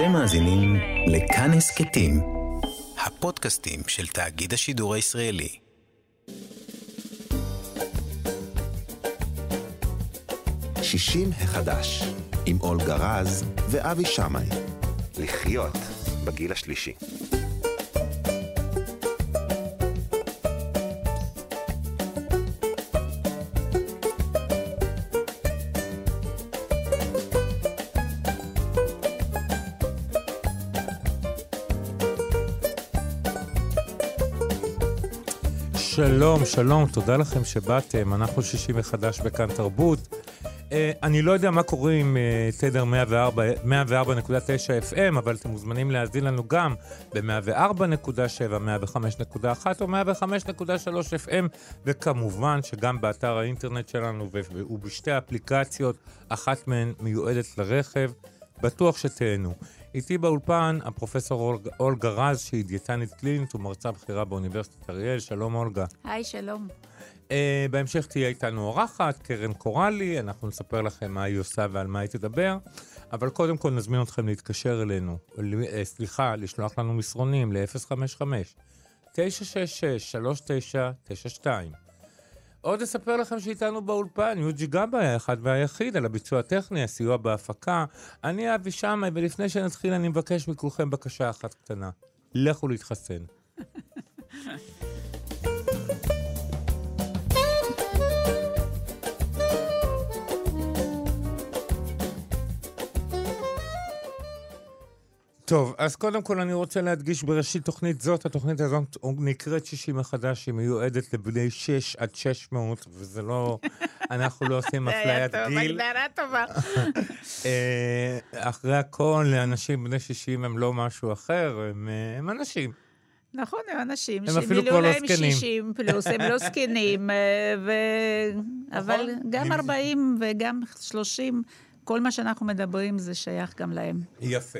אתם מאזינים לכאן הסכתים, הפודקאסטים של תאגיד השידור הישראלי. שישים החדש, עם אולגה רז ואבי שמאי. לחיות בגיל השלישי. שלום, שלום, תודה לכם שבאתם. אנחנו שישי מחדש בכאן תרבות. Uh, אני לא יודע מה קורה עם uh, תדר 104.9 FM, אבל אתם מוזמנים להאזין לנו גם ב-104.7, 105.1 או 105.3 FM, וכמובן שגם באתר האינטרנט שלנו ובשתי אפליקציות, אחת מהן מיועדת לרכב. בטוח שתהנו. איתי באולפן הפרופסור אולגה רז, שהיא דיאטנית קלינית ומרצה בכירה באוניברסיטת אריאל. שלום, אולגה. היי, שלום. Uh, בהמשך תהיה איתנו אורחת, קרן קורלי, אנחנו נספר לכם מה היא עושה ועל מה היא תדבר, אבל קודם כל נזמין אתכם להתקשר אלינו, uh, סליחה, לשלוח לנו מסרונים ל-055-966-3992. עוד אספר לכם שאיתנו באולפן, יוג'י גבאי האחד והיחיד על הביצוע הטכני, הסיוע בהפקה. אני אבי שמאי, ולפני שנתחיל אני מבקש מכולכם בקשה אחת קטנה. לכו להתחסן. טוב, אז קודם כל אני רוצה להדגיש בראשית תוכנית זאת, התוכנית הזאת נקראת שישי מחדש, היא מיועדת לבני 6 עד 600, וזה לא, אנחנו לא עושים אפליית גיל. זה היה טוב, הגדרה טובה. אה, אחרי הכל, לאנשים בני 60 הם לא משהו אחר, הם, אה, הם אנשים. נכון, הם אנשים כבר לא להם זקנים. 60 פלוס, הם לא זקנים, אה, ו... אבל גם אני- 40 וגם 30, כל מה שאנחנו מדברים זה שייך גם להם. יפה.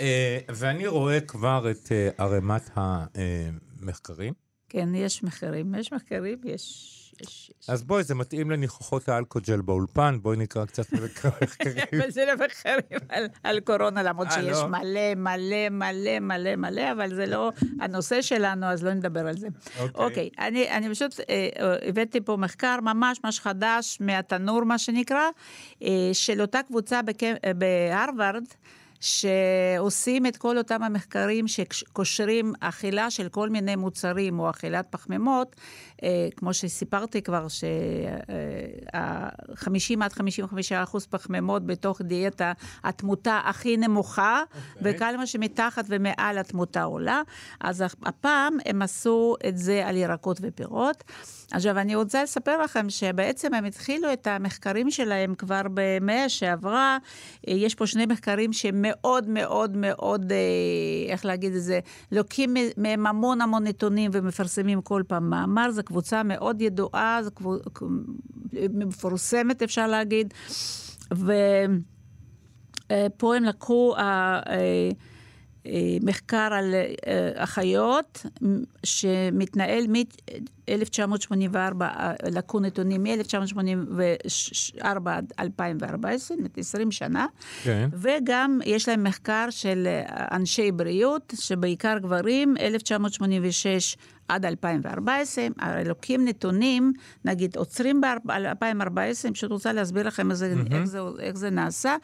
אה, ואני רואה כבר את אה, ערימת המחקרים. כן, יש מחקרים, יש מחקרים, יש... יש, יש. אז בואי, זה מתאים לניחוחות האלכוג'ל באולפן, בואי נקרא קצת מחקרים. אבל זה לא מחקרים על, על קורונה, למרות אה, שיש לא? מלא, מלא, מלא, מלא, מלא, אבל זה לא הנושא שלנו, אז לא נדבר על זה. אוקיי. אוקיי, אני, אני פשוט אה, הבאתי פה מחקר ממש ממש חדש מהתנור, מה שנקרא, אה, של אותה קבוצה בק... בהרווארד. שעושים את כל אותם המחקרים שקושרים אכילה של כל מיני מוצרים או אכילת פחמימות, אה, כמו שסיפרתי כבר, שה-50 עד 55 אחוז פחמימות בתוך דיאטה, התמותה הכי נמוכה, אוקיי. וכל מה שמתחת ומעל התמותה עולה. אז הפעם הם עשו את זה על ירקות ופירות. עכשיו, אני רוצה לספר לכם שבעצם הם התחילו את המחקרים שלהם כבר במאה שעברה. אה, יש פה שני מחקרים שמאוד מאוד מאוד, אה, איך להגיד את זה, לוקחים מהם המון המון נתונים ומפרסמים כל פעם מאמר. זו קבוצה מאוד ידועה, זו קבוצה מפורסמת, אפשר להגיד. ופה הם לקחו... אה, אה, מחקר על אה, אחיות שמתנהל מ-1984, לקחו נתונים מ-1984 עד 2014, 20 שנה, כן. וגם יש להם מחקר של אנשי בריאות, שבעיקר גברים, 1986 עד 2014, הרי לוקחים נתונים, נגיד עוצרים ב-2014, אני פשוט רוצה להסביר לכם איך זה, mm-hmm. איך זה, איך זה נעשה.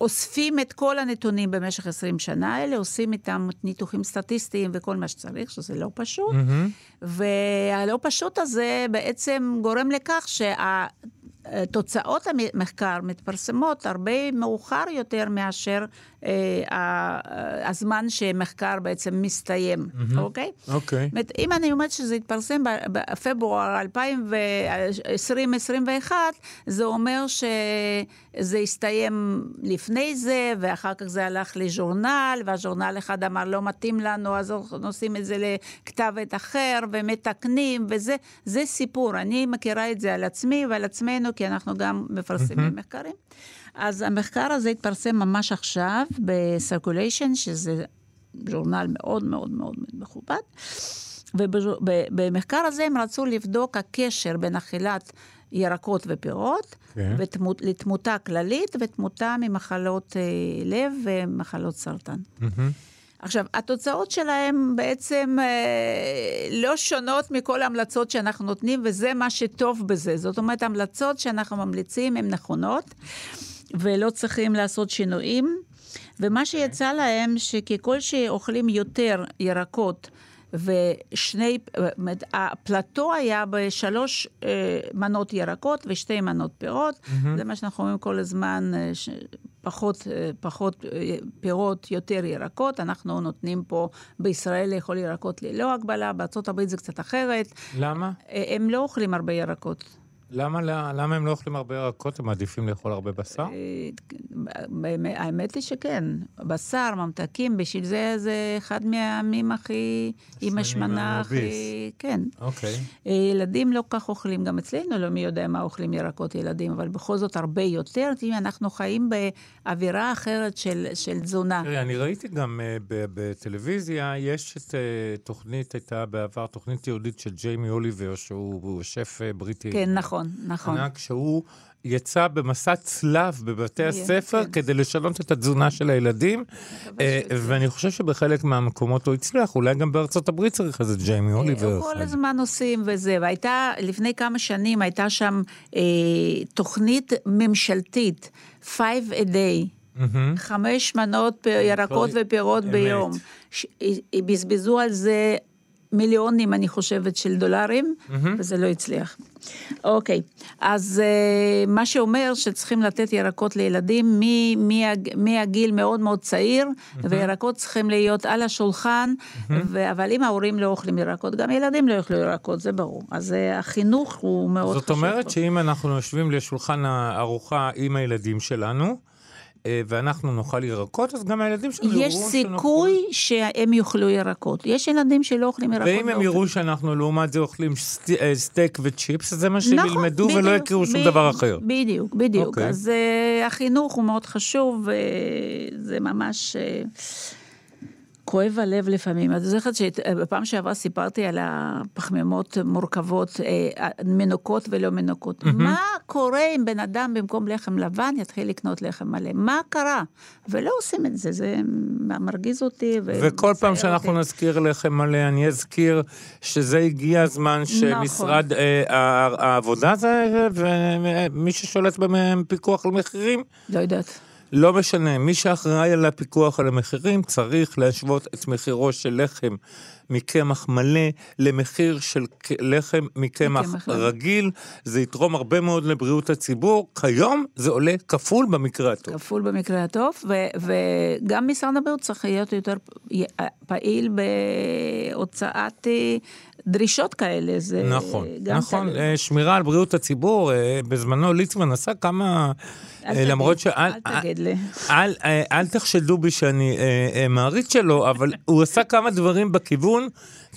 אוספים את כל הנתונים במשך 20 שנה האלה, עושים איתם ניתוחים סטטיסטיים וכל מה שצריך, שזה לא פשוט. Mm-hmm. והלא פשוט הזה בעצם גורם לכך שה... תוצאות המחקר מתפרסמות הרבה מאוחר יותר מאשר אה, הזמן שמחקר בעצם מסתיים, אוקיי? אוקיי. זאת אומרת, אם אני אומרת שזה התפרסם בפברואר 2021, זה אומר שזה הסתיים לפני זה, ואחר כך זה הלך לז'ורנל, והז'ורנל אחד אמר לא מתאים לנו, אז נושאים את זה לכתב עת אחר, ומתקנים, וזה זה סיפור. אני מכירה את זה על עצמי ועל עצמנו, כי אנחנו גם מפרסמים מחקרים. אז המחקר הזה התפרסם ממש עכשיו ב-Circulation, שזה ז'ורנל מאוד מאוד מאוד מכובד. ובמחקר הזה הם רצו לבדוק הקשר בין אכילת ירקות ופירות, כן. לתמותה כללית ותמותה ממחלות אה, לב ומחלות סרטן. מהמם. עכשיו, התוצאות שלהם בעצם אה, לא שונות מכל ההמלצות שאנחנו נותנים, וזה מה שטוב בזה. זאת אומרת, ההמלצות שאנחנו ממליצים הן נכונות, ולא צריכים לעשות שינויים. ומה שיצא להם, שככל שאוכלים יותר ירקות, ושני, הפלטו היה בשלוש אה, מנות ירקות ושתי מנות פירות. Mm-hmm. זה מה שאנחנו אומרים כל הזמן, אה, ש... פחות, אה, פחות אה, פירות, יותר ירקות. אנחנו נותנים פה בישראל לאכול ירקות ללא הגבלה, בארה"ב זה קצת אחרת. למה? אה, הם לא אוכלים הרבה ירקות. למה, למה הם לא אוכלים הרבה ירקות? הם מעדיפים לאכול הרבה בשר? באמת- האמת היא שכן, בשר, ממתקים, בשביל זה זה אחד מהימים הכי, עם השמנה הכי... כן. אוקיי. אה, ילדים לא כך אוכלים, גם אצלנו לא מי יודע מה אוכלים ירקות ילדים, אבל בכל זאת הרבה יותר, כי אנחנו חיים באווירה אחרת של, של תזונה. תראי, אני ראיתי גם בטלוויזיה, יש את תוכנית, הייתה בעבר תוכנית יהודית של ג'יימי אוליבר, שהוא הוא שף בריטי. כן, נכון, נכון. ענק, שהוא יצא במסע צלב בבתי כן, הספר כן. כדי לשנות את התזונה של הילדים, אה. ואני חושב שבחלק מהמקומות הוא הצליח, אולי גם בארצות הברית צריך איזה ג'יימי אוליבר. הם כל. הזמן עושים וזה, והייתה, לפני כמה שנים הייתה שם אה, תוכנית ממשלתית, Five a day. מהמם. חמש מנות ירקות ופירות. ביום. בזבזו על זה מיליונים, אני חושבת, של דולרים, וזה לא הצליח. אוקיי, אז אה, מה שאומר שצריכים לתת ירקות לילדים מהגיל מאוד מאוד צעיר, וירקות צריכים להיות על השולחן, ו- אבל אם ההורים לא אוכלים ירקות, גם ילדים לא יאכלו ירקות, זה ברור. אז אה, החינוך הוא מאוד חשוב. זאת אומרת פה. שאם אנחנו יושבים לשולחן הארוחה עם הילדים שלנו, ואנחנו נאכל ירקות, אז גם הילדים שלנו יראו יש שאנחנו- סיכוי שהם יאכלו ירקות. יש ילדים שלא אוכלים ירקות. ואם הם יראו שאנחנו לעומת זה אוכלים אה, סטייק וצ'יפס, זה מה שהם נכון, ילמדו ולא יכירו שום דבר אחר. בדיוק, בדיוק. אוקיי. אז uh, החינוך הוא מאוד חשוב, וזה ממש... כואב הלב לפעמים. אני זוכרת שבפעם שעברה סיפרתי על הפחמימות מורכבות, אה, מנוקות ולא מנוקות. מה קורה אם בן אדם במקום לחם לבן יתחיל לקנות לחם מלא? מה קרה? ולא עושים את זה, זה מרגיז אותי. ו- וכל פעם שאנחנו אותי. נזכיר לכם מלא, אני אזכיר שזה הגיע הזמן שמשרד אה, ה- העבודה זה, ומי ששולט בפיקוח על מחירים, לא יודעת. לא משנה, מי שאחראי על הפיקוח על המחירים צריך להשוות את מחירו של לחם מקמח מלא למחיר של לחם מקמח. רגיל. זה יתרום הרבה מאוד לבריאות הציבור. כיום זה עולה כפול במקרה הטוב. כפול במקרה הטוב, ו- וגם משרד הבריאות צריך להיות יותר פעיל בהוצאת אה, דרישות כאלה. זה נכון, גם נכון, כאלה. אה, שמירה על בריאות הציבור, אה, בזמנו ליצמן עשה כמה, אל אה, תגיד, למרות שאל, אל תגיד לי. אל, אה, אל תחשדו בי שאני אה, אה, מעריץ שלו, אבל הוא עשה כמה דברים בכיוון,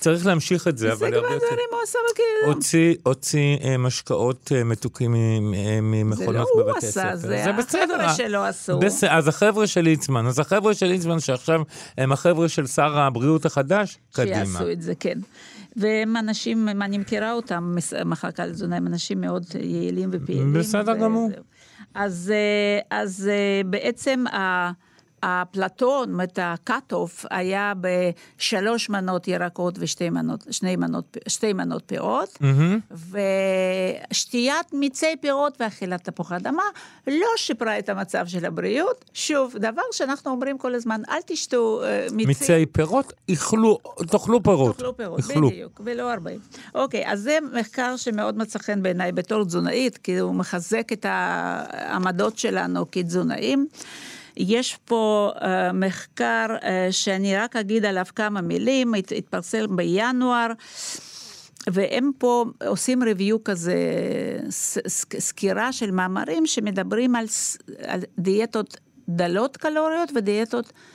צריך להמשיך את זה, זה אבל כבר הרבה יותר. דברים הוא עשה בכאילו. הוציא, הוציא אה, משקאות אה, מתוקים אה, זה ממכונות לא הוא בבתי עשה, ספר. זה החבר'ה שלו עשו. בס... אז החבר'ה של ליצמן, אז החבר'ה של ליצמן שעכשיו הם החבר'ה של שר הבריאות החדש, קדימה. שיעשו את זה, כן. והם אנשים, אני מכירה אותם, מחלקה לתזונה, הם אנשים מאוד יעילים ופעילים. בסדר גמור. אז, אז בעצם ה... הפלטון, זאת ה-cut-off היה בשלוש מנות ירקות ושתי מנות, שני מנות, שתי מנות פירות, מהמם. ושתיית מיצי פירות ואכילת תפוחי אדמה לא שיפרה את המצב של הבריאות. שוב, דבר שאנחנו אומרים כל הזמן, אל תשתו אה, מיצים. מיצי פירות, איכלו, תאכלו פירות. תאכלו פירות, איכלו. בדיוק, ולא הרבה. אוקיי, אז זה מחקר שמאוד מצא חן בעיניי בתור תזונאית, כי הוא מחזק את העמדות שלנו כתזונאים. יש פה uh, מחקר uh, שאני רק אגיד עליו כמה מילים, הת, התפרסם בינואר. והם פה עושים ריוויו כזה, סקירה של מאמרים שמדברים על, על דיאטות דלות קלוריות ודיאטות אה,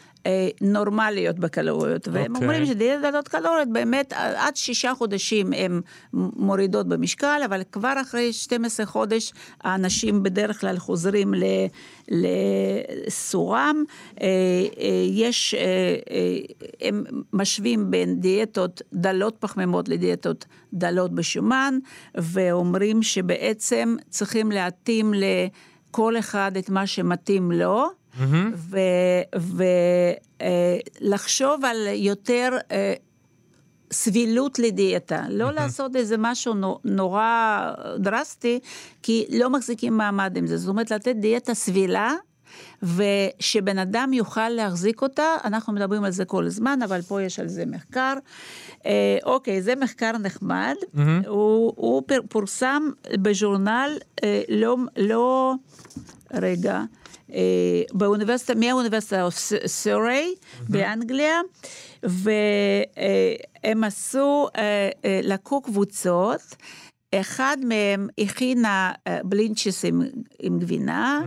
נורמליות בקלוריות. והם אוקיי. אומרים שדיאטות דלות קלוריות באמת עד שישה חודשים הן מורידות במשקל, אבל כבר אחרי 12 חודש האנשים בדרך כלל חוזרים לסורם. אה, אה, יש, אה, אה, הם משווים בין דיאטות דלות פחמימות לדיאטות דלות בשומן, ואומרים שבעצם צריכים להתאים לכל אחד את מה שמתאים לו. ולחשוב על יותר אה, סבילות לדיאטה, לא לעשות איזה משהו נו- נורא דרסטי, כי לא מחזיקים מעמד עם זה. זאת אומרת, לתת דיאטה סבילה. ושבן אדם יוכל להחזיק אותה, אנחנו מדברים על זה כל הזמן, אבל פה יש על זה מחקר. אה, אוקיי, זה מחקר נחמד, הוא, הוא פר- פורסם בז'ורנל אה, לא, לא, רגע, אה, באוניברסיטה, מהאוניברסיטה סורי באנגליה, והם עשו, אה, אה, לקחו קבוצות. אחד מהם הכינה אה, בלינצ'ס עם, עם גבינה,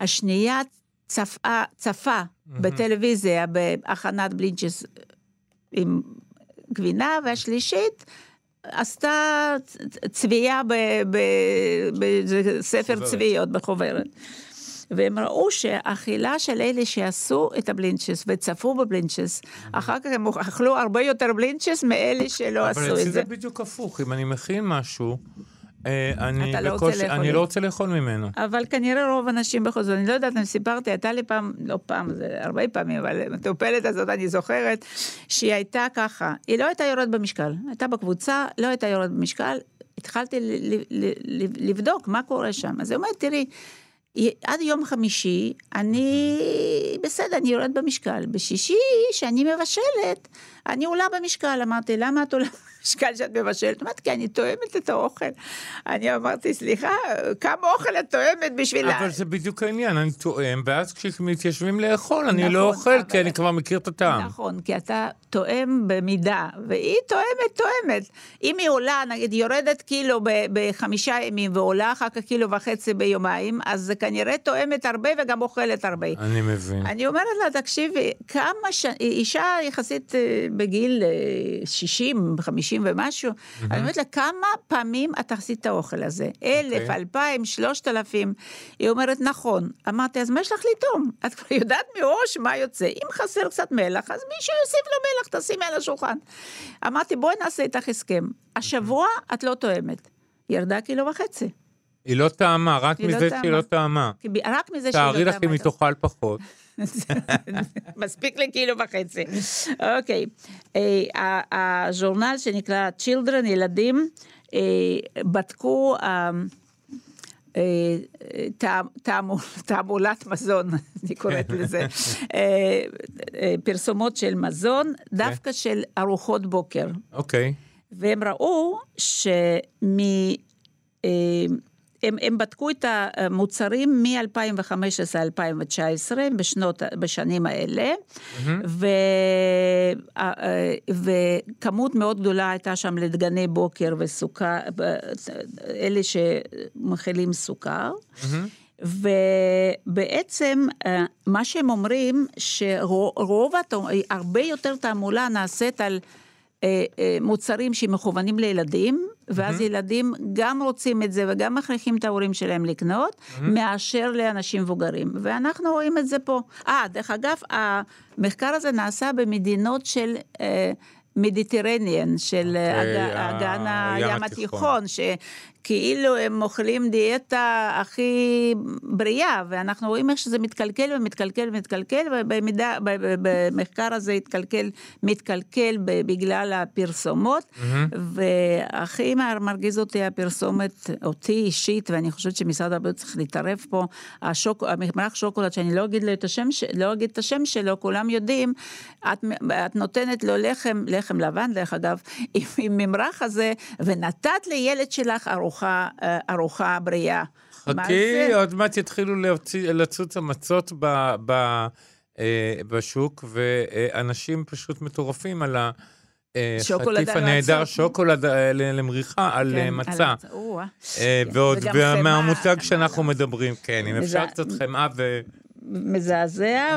השנייה צפה, צפה בטלוויזיה בהכנת בלינצ'ס עם גבינה, והשלישית עשתה צביעה בספר. צביעות, בחוברת. והם ראו שהאכילה של אלה שעשו את הבלינצ'ס וצפו בבלינצ'ס, אחר כך הם אכלו הרבה יותר בלינצ'ס מאלה שלא אבל עשו את זה זה. בדיוק הפוך, אם אני מכין משהו, אה, אני אתה לא רוצה בקושי, לאכול אני לא. רוצה לאכול ממנו. אבל כנראה רוב האנשים בכל זאת, אני לא יודעת אם סיפרתי, הייתה לי פעם, לא פעם, זה הרבה פעמים, אבל המטופלת הזאת אני זוכרת, שהיא הייתה ככה, היא לא הייתה יורדת במשקל, הייתה בקבוצה, לא הייתה יורדת במשקל, התחלתי ל- ל- ל- ל- לבדוק מה קורה שם, אז היא אומרת, תראי, עד יום חמישי, אני בסדר, אני יורדת במשקל. בשישי, שאני מבשלת, אני עולה במשקל. אמרתי, למה את עולה במשקל שאת מבשלת? אמרתי, כי אני תואמת את האוכל. אני אמרתי, סליחה, כמה אוכל את תואמת בשביל... אבל זה בדיוק העניין, אני תואם, ואז כשמתיישבים לאכול, אני נכון, לא אוכל, אבל- כי אני כבר מכיר את הטעם. נכון, כי אתה תואם במידה, והיא תואמת, תואמת. אם היא עולה, נגיד, יורדת קילו בחמישה ימים ועולה אחר כך קילו וחצי ביומיים, אז זה כנראה תואמת הרבה וגם אוכלת הרבה. אני מבין. אני אומרת לה, תקשיבי, כמה ש... אישה יחסית אה, בגיל אה, 60, 50 ומשהו, אני אומרת לה, כמה פעמים את עשית את האוכל הזה? אלף, אלפיים, שלושת אלפים. היא אומרת, נכון. אמרתי, אז מה יש לך לטעום? את כבר יודעת מראש מה יוצא. אם חסר קצת מלח, אז מישהו יוסיף לו מלח, תשימי על השולחן. אמרתי, בואי נעשה איתך הסכם. השבוע את לא תואמת. ירדה קילו וחצי. היא לא טעמה, רק לא מזה שהיא טעמה. לא טעמה. רק מזה שהיא לא תארי לך אם טעמה. היא תאכל פחות. מספיק לקילו וחצי. אוקיי, אה, הז'ורנל שנקרא Children, ילדים, אה, בדקו אה, תע- תעמול- תעמולת מזון, אני קוראת לזה, פרסומות של מזון, דווקא של ארוחות בוקר. אוקיי. והם ראו שמ... הם, הם בדקו את המוצרים מ-2015 עד 2019, בשנות, בשנים האלה, ו, אה, אה, וכמות מאוד גדולה הייתה שם לדגני בוקר וסוכר, אלה שמכילים סוכר. ובעצם אה, מה שהם אומרים, שרוב, הרבה יותר תעמולה נעשית על מוצרים שמכוונים לילדים, ואז ילדים גם רוצים את זה וגם מכריחים את ההורים שלהם לקנות, מאשר לאנשים מבוגרים. ואנחנו רואים את זה פה. אה, דרך אגב, המחקר הזה נעשה במדינות של... אה, מדיטרניאן של אוקיי, אג- ה- אגן הים הים התיכון. שכאילו הם אוכלים דיאטה הכי בריאה, ואנחנו רואים איך שזה מתקלקל ומתקלקל ומתקלקל, ובמידה, ב- ב- במחקר הזה התקלקל, מתקלקל בגלל הפרסומות, והכי מר- מרגיז אותי הפרסומת, אותי אישית, ואני חושבת שמשרד הבריאות צריך להתערב פה, השוק, הממרח שוקולד, שאני לא אגיד, את השם, לא אגיד את השם שלו, כולם יודעים, את, את נותנת לו לחם, לחם לבן דרך אגב, עם, עם ממרח הזה, ונתת לילד שלך ארוחה, אה, ארוחה בריאה. חכי? עוד מעט יתחילו להוציא- לצוץ המצות ב- ב- אה, בשוק, ואנשים פשוט מטורפים על החטיף על הנהדר. שוקולד אה, למריחה, על כן, אה, מצה. אה, ועוד, מהמותג שאנחנו. מדברים, כן, אם אפשר קצת חמאה ו... מזעזע,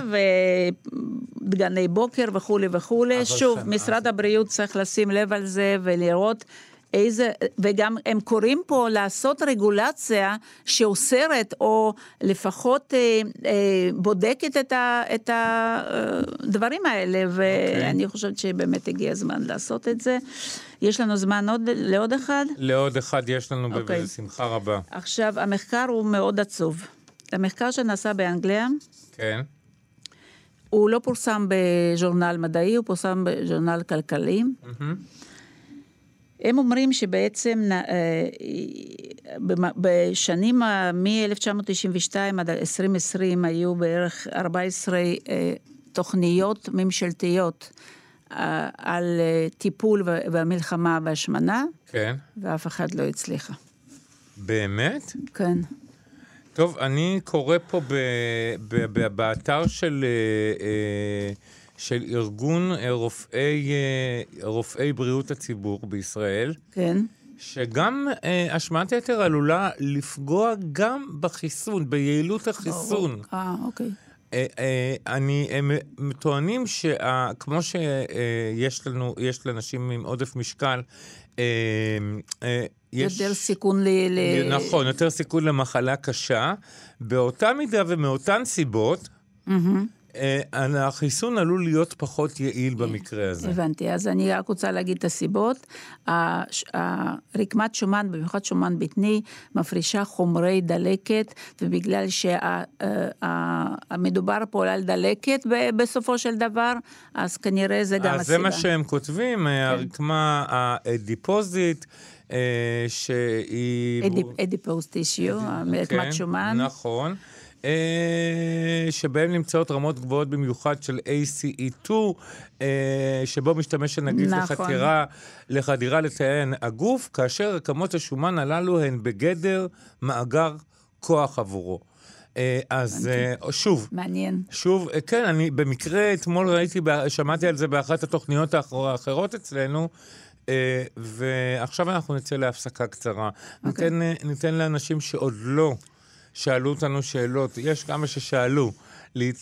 דגני בוקר וכולי וכולי. שוב, משרד הבריאות צריך לשים לב על זה ולראות איזה, וגם הם קוראים פה לעשות רגולציה שאוסרת, או לפחות אה, אה, בודקת את, ה, את הדברים האלה, ואני חושבת שבאמת הגיע הזמן לעשות את זה. יש לנו זמן עוד, לעוד אחד? לעוד אחד יש לנו אוקיי. בשמחה רבה. עכשיו, המחקר הוא מאוד עצוב. המחקר שנעשה באנגליה, כן. הוא לא פורסם בז'ורנל מדעי, הוא פורסם בז'ורנל כלכלי. הם אומרים שבעצם אה, בשנים מ-1992 עד 2020 היו בערך 14 אה, תוכניות ממשלתיות אה, על טיפול והמלחמה בהשמנה, כן. ואף אחד לא הצליחה. באמת? כן. טוב, אני קורא פה ב, ב, ב, באתר של, אה, אה, של ארגון אה, רופאי, אה, רופאי בריאות הציבור בישראל, כן. שגם אה, השמעת יתר עלולה לפגוע גם בחיסון, ביעילות החיסון. אה, אוקיי. אה, אה, אני, הם טוענים שכמו שיש לנו, יש לאנשים עם עודף משקל, אה, אה, יש... יותר סיכון ל... ל- נכון, יותר סיכון למחלה קשה. באותה מידה ומאותן סיבות, אה, החיסון עלול להיות פחות יעיל במקרה הזה. הבנתי, אז אני רק רוצה להגיד את הסיבות. הרקמת שומן, במיוחד שומן בטני, מפרישה חומרי דלקת, ובגלל שמדובר פה על דלקת בסופו של דבר, אז כנראה זה גם אז הסיבה. זה מה שהם כותבים, אה, הרקמה האדיפוזית, אה, שהיא... אדיפוס טישיו, רקמת כן, שומן. נכון. אה, שבהם נמצאות רמות גבוהות במיוחד של ACE2, אה, שבו משתמש הנגיף נכון. לחתירה, לחדירה לתאי הגוף, כאשר רקמות השומן הללו הן בגדר מאגר כוח עבורו. אה, אז אה, שוב, מעניין. שוב, כן, אני במקרה אתמול ראיתי, שמעתי על זה באחת התוכניות האחר- האחרות אצלנו, ועכשיו אנחנו נצא להפסקה קצרה. אוקיי. ניתן, ניתן לאנשים שעוד לא שאלו אותנו שאלות, יש כמה ששאלו,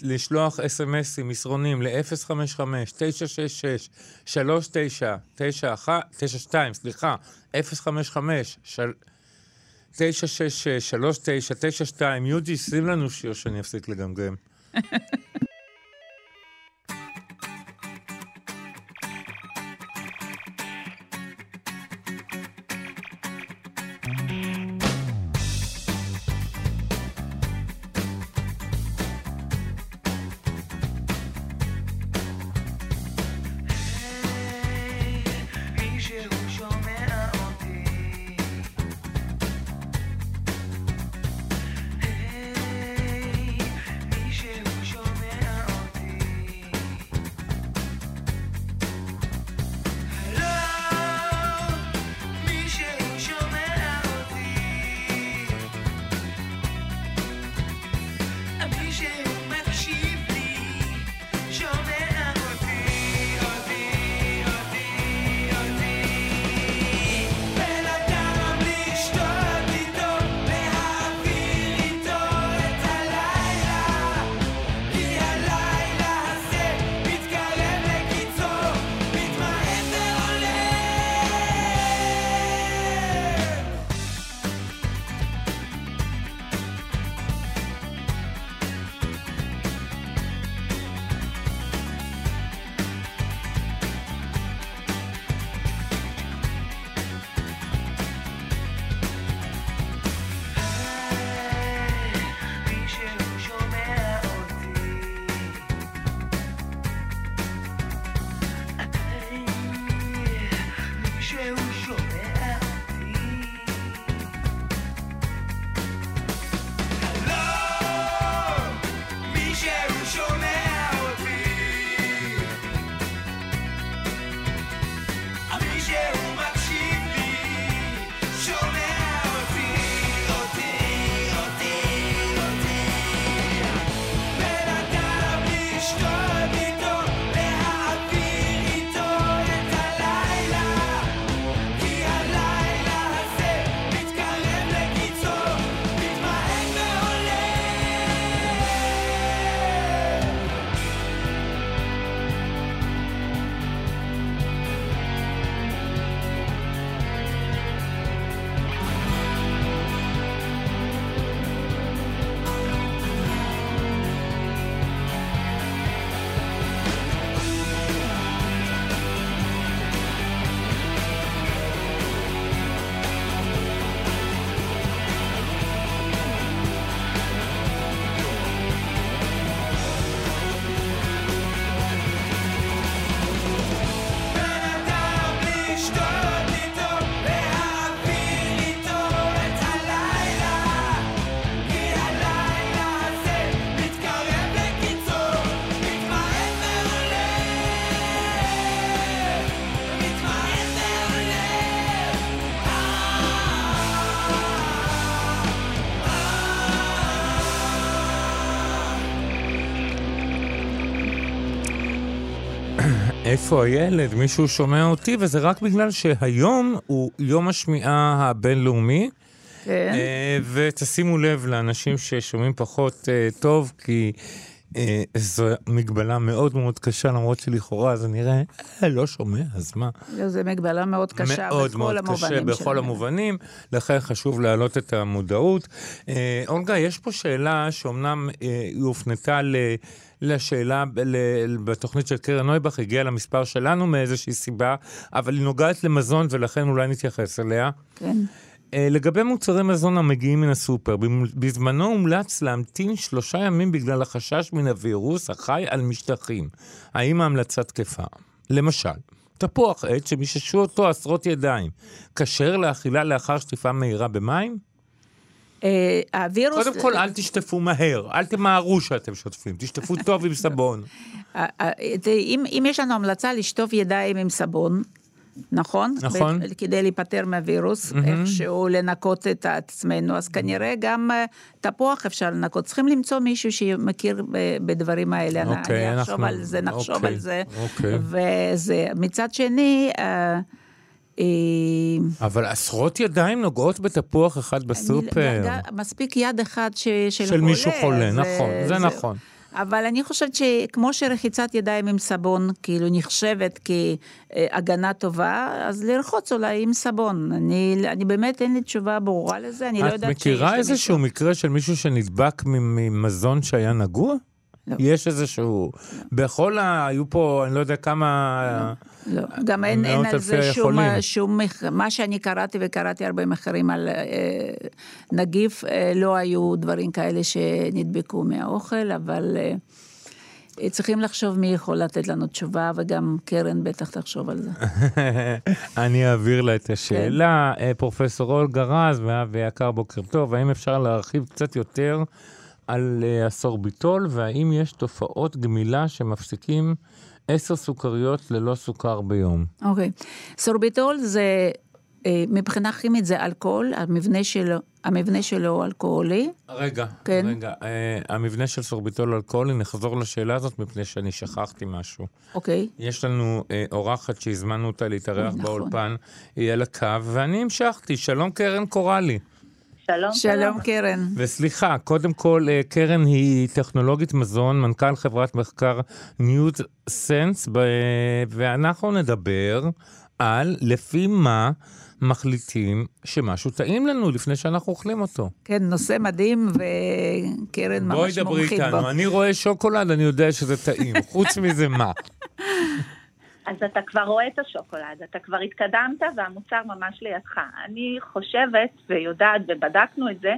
לשלוח אס.אם.אסים, מסרונים ל-055-966-3991, 92, סליחה, 055 966-3992, יוג'י, שים לנו שיר שאני אפסיק לגמגם. איפה הילד? מישהו שומע אותי, וזה רק בגלל שהיום הוא יום השמיעה הבינלאומי. כן. אה, ותשימו לב לאנשים ששומעים פחות אה, טוב, כי אה, זו מגבלה מאוד מאוד קשה, למרות שלכאורה זה נראה, אה, לא שומע, אז מה? זו מגבלה מאוד קשה מאוד בכל מאוד המובנים קשה בכל המובנים, לכן חשוב להעלות את המודעות. אולגה, יש פה שאלה שאומנם היא הופנתה ל... לשאלה בתוכנית של קרן נויבך, הגיעה למספר שלנו מאיזושהי סיבה, אבל היא נוגעת למזון ולכן אולי נתייחס אליה. כן. אה, לגבי מוצרי מזון המגיעים מן הסופר, בזמנו הומלץ להמתין שלושה ימים בגלל החשש מן הווירוס החי על משטחים. האם ההמלצה תקפה? למשל, תפוח עץ שמיששו אותו עשרות ידיים, כשר לאכילה לאחר שטיפה מהירה במים? אה, הווירוס... קודם כל, אל תשטפו מהר, אל תמהרו שאתם שוטפים, תשטפו טוב עם סבון. אה, אה, אם, אם יש לנו המלצה לשטוף ידיים עם סבון, נכון? נכון. ב- כדי להיפטר מהווירוס, איכשהו לנקות את עצמנו, אז כנראה גם תפוח אפשר לנקות. צריכים למצוא מישהו שמכיר בדברים האלה. אוקיי, אני אחשוב אנחנו- על זה, נחשוב אוקיי, על זה. אוקיי. וזה, מצד שני, אה, אבל עשרות ידיים נוגעות בתפוח אחד בסופר. מספיק יד אחת ש, של, של מישהו חולה, זה- נכון, זה נכון. אבל אני חושבת שכמו שרחיצת ידיים עם סבון כאילו נחשבת כהגנה טובה, אז לרחוץ אולי עם סבון. אני, אני באמת אין לי תשובה ברורה לזה, אני לא את יודעת מכירה שיש איזשהו למישהו- מקרה של מישהו שנדבק ממזון שהיה נגוע? לא. יש איזשהו... בכל ה... היו פה, אני לא יודע כמה... לא, גם אין, אין על זה שום. שום, מה שאני קראתי וקראתי הרבה מחקרים על אה, נגיף, אה, לא היו דברים כאלה שנדבקו מהאוכל, אבל אה, צריכים לחשוב מי יכול לתת לנו תשובה, וגם קרן בטח תחשוב על זה. אני אעביר לה את השאלה. אה, פרופסור אולגה רז ואבי יקר, בוקר טוב. האם אפשר להרחיב קצת יותר על אה, הסורביטול, והאם יש תופעות גמילה שמפסיקים עשר סוכריות ללא סוכר ביום? אוקיי. סורביטול זה, אה, מבחינה כימית זה אלכוהול, המבנה שלו, המבנה שלו אלכוהולי. רגע, כן. רגע. אה, המבנה של סורביטול אלכוהולי, נחזור לשאלה הזאת מפני שאני שכחתי משהו. אוקיי. יש לנו אה, אורחת שהזמנו אותה להתארח נכון. באולפן, היא על הקו, ואני המשכתי. שלום קרן קורלי. שלום. שלום קרן. וסליחה, קודם כל, אה, קרן היא טכנולוגית מזון, מנכ"ל חברת מחקר News Sense, ואנחנו נדבר על לפי מה מחליטים שמשהו טעים לנו לפני שאנחנו אוכלים אותו. כן, נושא מדהים, וקרן בואי ממש דברי מומחית בו. איתנו, אני רואה שוקולד, אני יודע שזה טעים. חוץ מזה, מה? אז אתה כבר רואה את השוקולד, אתה כבר התקדמת והמוצר ממש לידך. אני חושבת ויודעת ובדקנו את זה,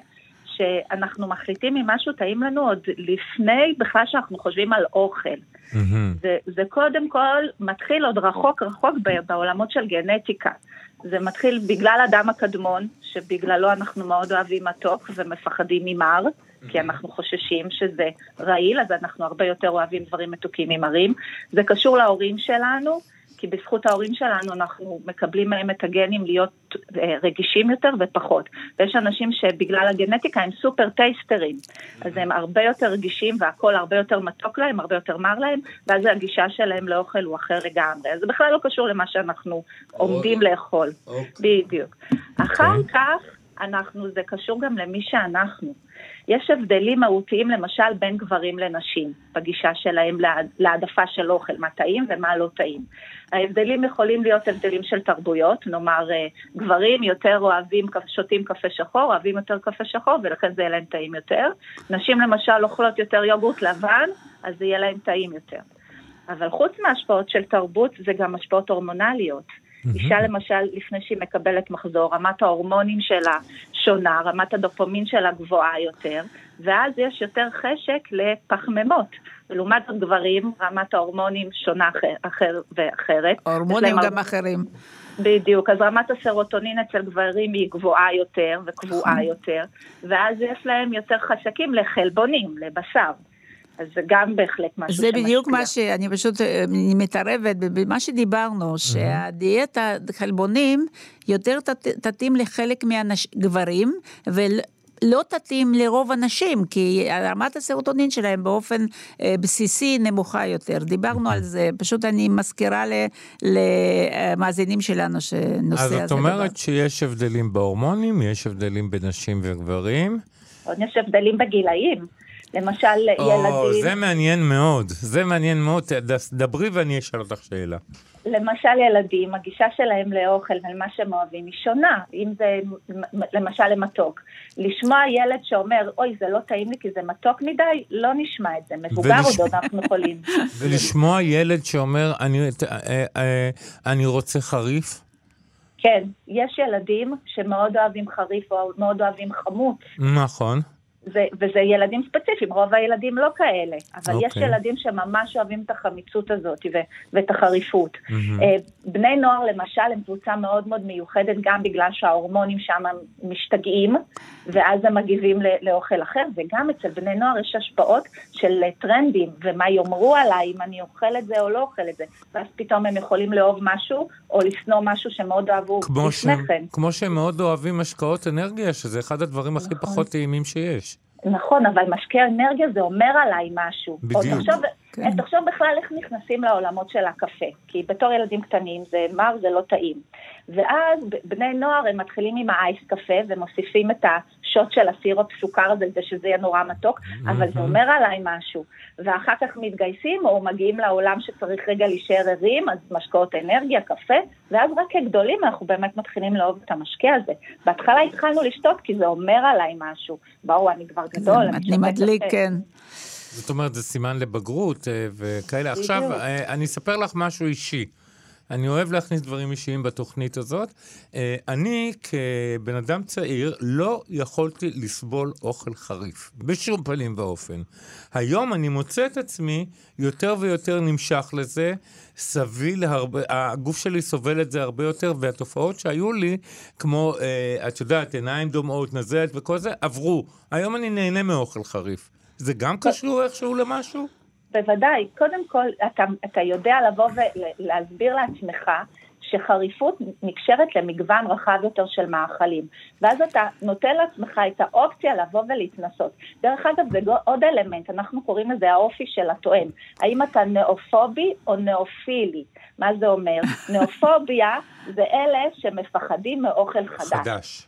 שאנחנו מחליטים אם משהו טעים לנו עוד לפני בכלל שאנחנו חושבים על אוכל. מהמם. זה, זה קודם כל מתחיל עוד רחוק רחוק בעולמות של גנטיקה. זה מתחיל בגלל הדם הקדמון, שבגללו אנחנו מאוד אוהבים מתוק ומפחדים ממר, כי אנחנו חוששים שזה רעיל, אז אנחנו הרבה יותר אוהבים דברים מתוקים ממרים. זה קשור להורים שלנו, כי בזכות ההורים שלנו אנחנו מקבלים מהם את הגנים להיות אה, רגישים יותר ופחות. ויש אנשים שבגלל הגנטיקה הם סופר טייסטרים, אז הם הרבה יותר רגישים והכל הרבה יותר מתוק להם, הרבה יותר מר להם, ואז הגישה שלהם לאוכל הוא אחר לגמרי. אז זה בכלל לא קשור למה שאנחנו עומדים לאכול. בדיוק. אחר כך אנחנו, זה קשור גם למי שאנחנו. יש הבדלים מהותיים למשל בין גברים לנשים, בגישה שלהם להע- להעדפה של אוכל, מה טעים ומה לא טעים. ההבדלים יכולים להיות הבדלים של תרבויות, נאמר אה, גברים יותר אוהבים, שותים קפה שחור, אוהבים יותר קפה שחור ולכן זה יהיה להם טעים יותר. נשים למשל אוכלות יותר יוגורט לבן, אז זה יהיה להם טעים יותר. אבל חוץ מהשפעות של תרבות זה גם השפעות הורמונליות. אישה למשל, לפני שהיא מקבלת מחזור, רמת ההורמונים שלה שונה, רמת הדופומין שלה גבוהה יותר, ואז יש יותר חשק לפחמימות. ולעומת זאת גברים, רמת ההורמונים שונה אחר, אחר ואחרת. יש הורמונים להם גם אחרים. בדיוק, אז רמת הסרוטונין אצל גברים היא גבוהה יותר נכון. וקבועה יותר, ואז יש להם יותר חשקים לחלבונים, לבשר. אז זה גם בהחלט משהו זה בדיוק שמשפיע. מה שאני פשוט אה, אני מתערבת במה שדיברנו, שהדיאטה חלבונים יותר תת- תתאים לחלק מהגברים, לא תתאים לרוב הנשים, כי רמת הסרוטונין שלהם באופן אה, בסיסי נמוכה יותר. דיברנו על זה, פשוט אני מזכירה ל- למאזינים שלנו שנושא אז הזה. את אומרת שיש הבדלים בהורמונים, יש הבדלים בין נשים וגברים. עוד יש הבדלים בגילאים. למשל, או, ילדים... זה מעניין מאוד, זה מעניין מאוד. דברי ואני אשאל אותך שאלה. למשל ילדים, הגישה שלהם לאוכל ולמה שהם אוהבים היא שונה, אם זה למשל למתוק. לשמוע ילד שאומר, אוי, זה לא טעים לי כי זה מתוק מדי, לא נשמע את זה. מבוגר ולש- עוד אנחנו יכולים. ולשמוע ילד שאומר, אני, אה, אה, אני רוצה חריף? כן, יש ילדים שמאוד אוהבים חריף או מאוד אוהבים חמוץ. נכון. זה, וזה ילדים ספציפיים, רוב הילדים לא כאלה, אבל okay. יש אוקיי. ילדים שממש אוהבים את החמיצות הזאת ו, ואת החריפות. אה, בני נוער למשל הם קבוצה מאוד מאוד מיוחדת גם בגלל שההורמונים שם משתגעים, ואז הם מגיבים לאוכל אחר, וגם אצל בני נוער יש השפעות של טרנדים, ומה יאמרו עליי, אם אני אוכל את זה או לא אוכל את זה, ואז פתאום הם יכולים לאהוב משהו, או לשנוא משהו שמאוד אהבו כמו, לפני שהם, כן. כמו שהם מאוד אוהבים השקעות אנרגיה, שזה אחד הדברים הכי נכון. פחות טעימים שיש. נכון, אבל משקיע אנרגיה זה אומר עליי משהו. בדיוק. או תחשוב, כן. כן. תחשוב בכלל איך נכנסים לעולמות של הקפה, כי בתור ילדים קטנים זה מר, זה לא טעים. ואז בני נוער הם מתחילים עם האייס קפה ומוסיפים את השוט של הסירופ סוכר הזה כדי שזה יהיה נורא מתוק, אבל זה אומר עליי משהו. ואחר כך מתגייסים או מגיעים לעולם שצריך רגע להישאר ערים, אז משקאות אנרגיה, קפה, ואז רק כגדולים אנחנו באמת מתחילים לאהוב את המשקה הזה. בהתחלה התחלנו לשתות כי זה אומר עליי משהו. ברור, אני כבר גדול, אני אני מדליק, קפה. כן. זאת אומרת, זה סימן לבגרות אה, וכאלה. עכשיו, אה, אני אספר לך משהו אישי. אני אוהב להכניס דברים אישיים בתוכנית הזאת. אה, אני, כבן אדם צעיר, לא יכולתי לסבול אוכל חריף, בשום פנים ואופן. היום אני מוצא את עצמי יותר ויותר נמשך לזה, סביל להרבה, הגוף שלי סובל את זה הרבה יותר, והתופעות שהיו לי, כמו, את יודעת, עיניים דומעות, נזלת וכל זה, עברו. היום אני נהנה מאוכל חריף. זה גם קשור איכשהו למשהו? בוודאי. קודם כל, אתה, אתה יודע לבוא ולהסביר לעצמך שחריפות נקשרת למגוון רחב יותר של מאכלים. ואז אתה נותן לעצמך את האופציה לבוא ולהתנסות. דרך אגב, זה עוד אלמנט, אנחנו קוראים לזה האופי של הטוען. האם אתה נאופובי או נאופילי? מה זה אומר? נאופוביה זה אלה שמפחדים מאוכל חדש. חדש.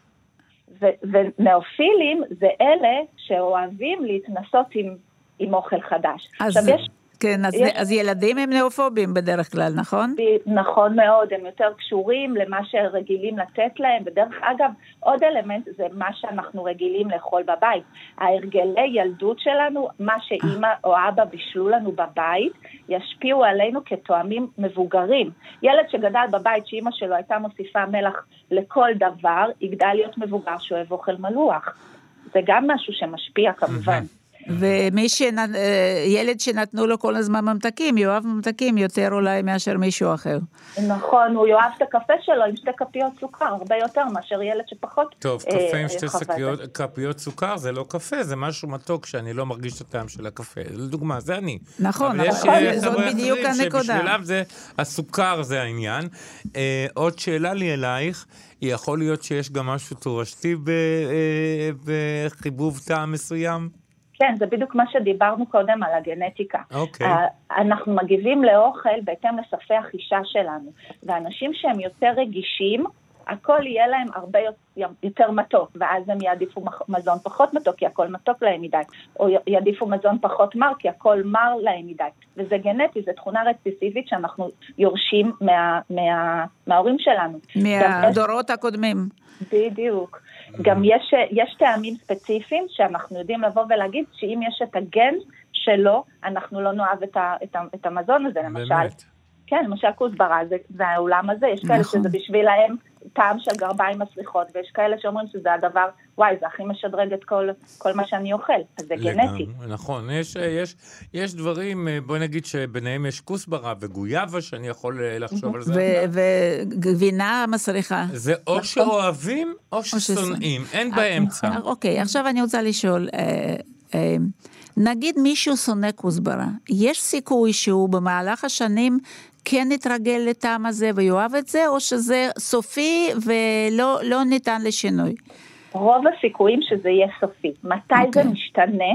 ו- ונאופילים זה אלה שאוהבים להתנסות עם, עם אוכל חדש. אז, עכשיו יש... כן, אז, יש- אז ילדים הם נאופובים בדרך כלל, נכון? ב- נכון מאוד, הם יותר קשורים למה שרגילים לתת להם, ודרך אגב, עוד אלמנט זה מה שאנחנו רגילים לאכול בבית. ההרגלי ילדות שלנו, מה שאימא או אבא בישלו לנו בבית, ישפיעו עלינו כתואמים מבוגרים. ילד שגדל בבית שאימא שלו הייתה מוסיפה מלח לכל דבר, יגדל להיות מבוגר שאוהב אוכל מלוח. זה גם משהו שמשפיע כמובן. ומי שנ... אה, ילד שנתנו לו כל הזמן ממתקים, יאהב ממתקים יותר אולי מאשר מישהו אחר. נכון, הוא יאהב את הקפה שלו עם שתי כפיות סוכר, הרבה יותר מאשר ילד שפחות טוב, אה, קפה עם שתי כפיות סוכר זה לא קפה, זה משהו מתוק שאני לא מרגיש את הטעם של הקפה. לדוגמה, זה אני. נכון, נכון, אה, זאת בדיוק הנקודה. שבשבילם זה, הסוכר זה העניין. אה, עוד שאלה לי אלייך, יכול להיות שיש גם משהו תורשתי בחיבוב טעם מסוים? כן, זה בדיוק מה שדיברנו קודם על הגנטיקה. אוקיי. ה- אנחנו מגיבים לאוכל בהתאם לספי החישה שלנו, ואנשים שהם יותר רגישים, הכל יהיה להם הרבה יותר- מתוק, ואז הם יעדיפו מזון פחות מתוק, כי הכל מתוק להם מדי, או יעדיפו מזון פחות מר, כי הכל מר להם מדי. וזה גנטי, זו תכונה רציסיבית שאנחנו יורשים מה, מה, מההורים שלנו. גם יש- מהדורות הקודמים. בדיוק. גם יש, יש טעמים ספציפיים שאנחנו יודעים לבוא ולהגיד שאם יש את הגן שלו, אנחנו לא נאהב את, ה, את, ה, את המזון הזה, למשל. באמת. כן, למשל כוסברה, זה, זה העולם הזה, יש כאלה נכון. שזה בשבילהם טעם של גרביים מסריחות, ויש כאלה שאומרים שזה הדבר, וואי, זה הכי משדרג את כל, כל מה שאני אוכל, אז זה גנטי. לגמרי, נכון, יש, יש, יש דברים, אה, בוא נגיד שביניהם יש כוסברה וגויאבה, שאני יכול אה, לחשוב על זה. וגבינה מסריחה. זה או שאוהבים או ששונאים, אין באמצע. אה, אוקיי, עכשיו אני רוצה לשאול, נגיד מישהו שונא כוסברה, יש סיכוי שהוא במהלך השנים כן יתרגל לטעם הזה ויאהב את זה, או שזה סופי ולא לא ניתן לשינוי? רוב הסיכויים שזה יהיה סופי. מתי זה אוקיי. משתנה?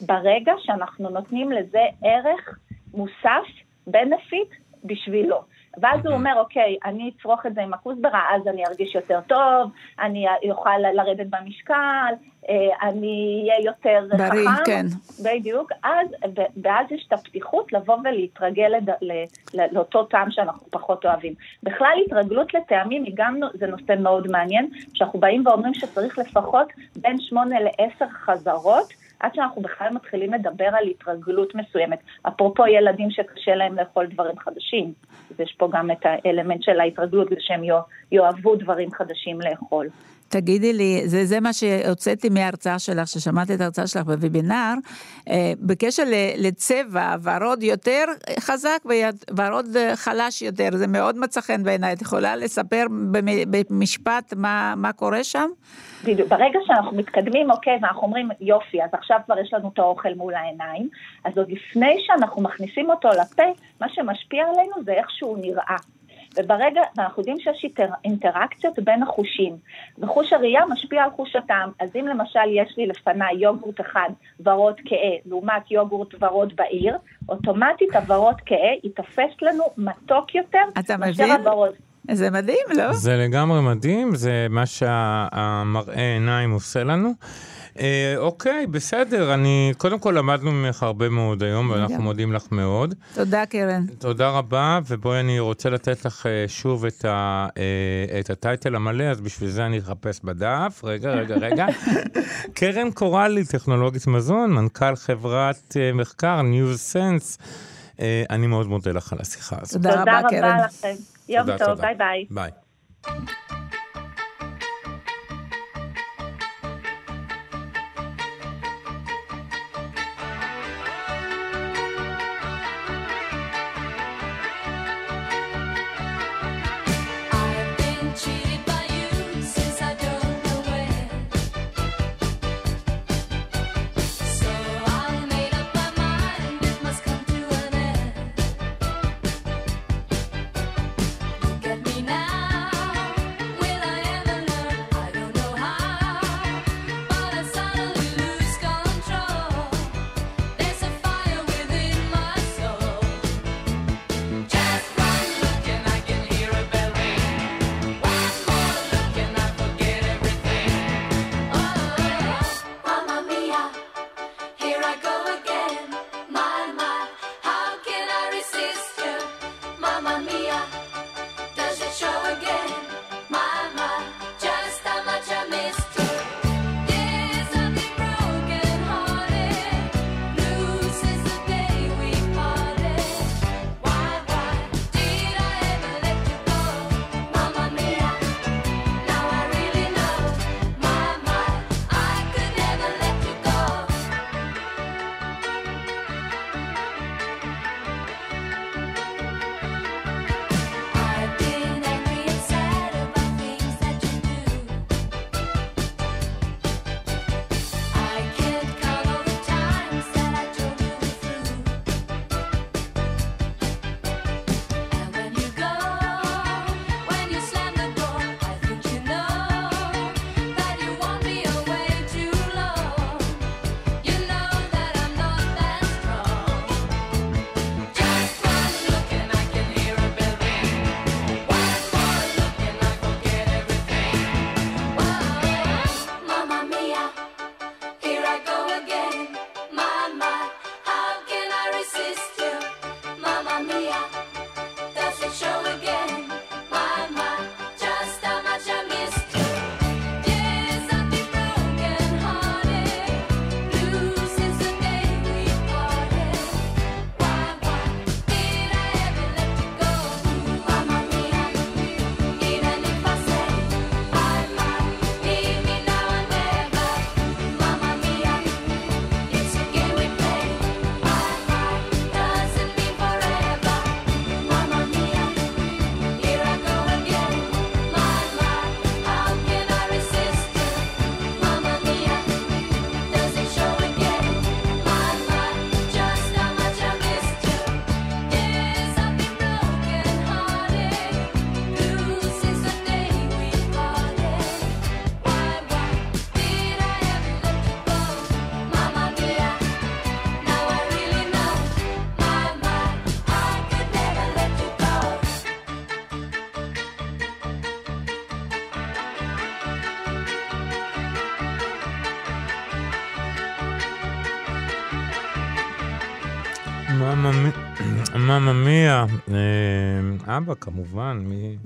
ברגע שאנחנו נותנים לזה ערך מוסף, benefit, בשבילו. ואז הוא אומר, אוקיי, אני אצרוך את זה עם הכוסברה, אז אני ארגיש יותר טוב, אני אוכל לרדת במשקל, אה, אני אהיה יותר בריא, חכם. כן. בדיוק. אז, ואז יש את הפתיחות לבוא ולהתרגל לד, ל, ל, לאותו טעם שאנחנו פחות אוהבים. בכלל, התרגלות לטעמים היא גם, זה נושא מאוד מעניין, שאנחנו באים ואומרים שצריך לפחות בין שמונה לעשר חזרות. עד שאנחנו בכלל מתחילים לדבר על התרגלות מסוימת. אפרופו ילדים שקשה להם לאכול דברים חדשים, אז יש פה גם את האלמנט של ההתרגלות, שהם יאה- יאהבו דברים חדשים לאכול. תגידי לי, זה, זה מה שהוצאתי מההרצאה שלך, ששמעתי את ההרצאה שלך בוובינר, אה, בקשר לצבע, ורוד יותר חזק ויד- ורוד אה, חלש יותר, זה מאוד מצא חן בעיניי. את יכולה לספר במ- במשפט מה, מה קורה שם? ברגע שאנחנו מתקדמים, אוקיי, ואנחנו אומרים, יופי, אז עכשיו כבר יש לנו את האוכל מול העיניים, אז עוד לפני שאנחנו מכניסים אותו לפה, מה שמשפיע עלינו זה איך שהוא נראה. וברגע, ואנחנו יודעים שיש אינטר, אינטראקציות בין החושים, וחוש הראייה משפיע על חוש הטעם, אז אם למשל יש לי לפניי יוגורט אחד ורוד כהה, לעומת יוגורט ורוד בעיר, אוטומטית הוורוד כהה ייתפס לנו מתוק יותר, אתה מאשר מבין? הוורוד. זה מדהים, לא? זה לגמרי מדהים, זה מה שהמראה עיניים עושה לנו. אה, אוקיי, בסדר, אני, קודם כל למדנו ממך הרבה מאוד היום, ואנחנו. מודים לך מאוד. תודה, קרן. תודה רבה, ובואי אני רוצה לתת לך אה, שוב את, ה, אה, את ה title המלא, אז בשביל זה אני אחפש בדף. רגע, רגע, רגע. קרן קורלי, טכנולוגית מזון, מנכ"ל חברת אה, מחקר, News Sense. אה, אני מאוד מודה לך על השיחה הזאת. תודה תודה רבה, רבה קרן. לכם. יום תודה, טוב, תודה. ביי ביי. ביי. מיה, אה, אבא כמובן, מי...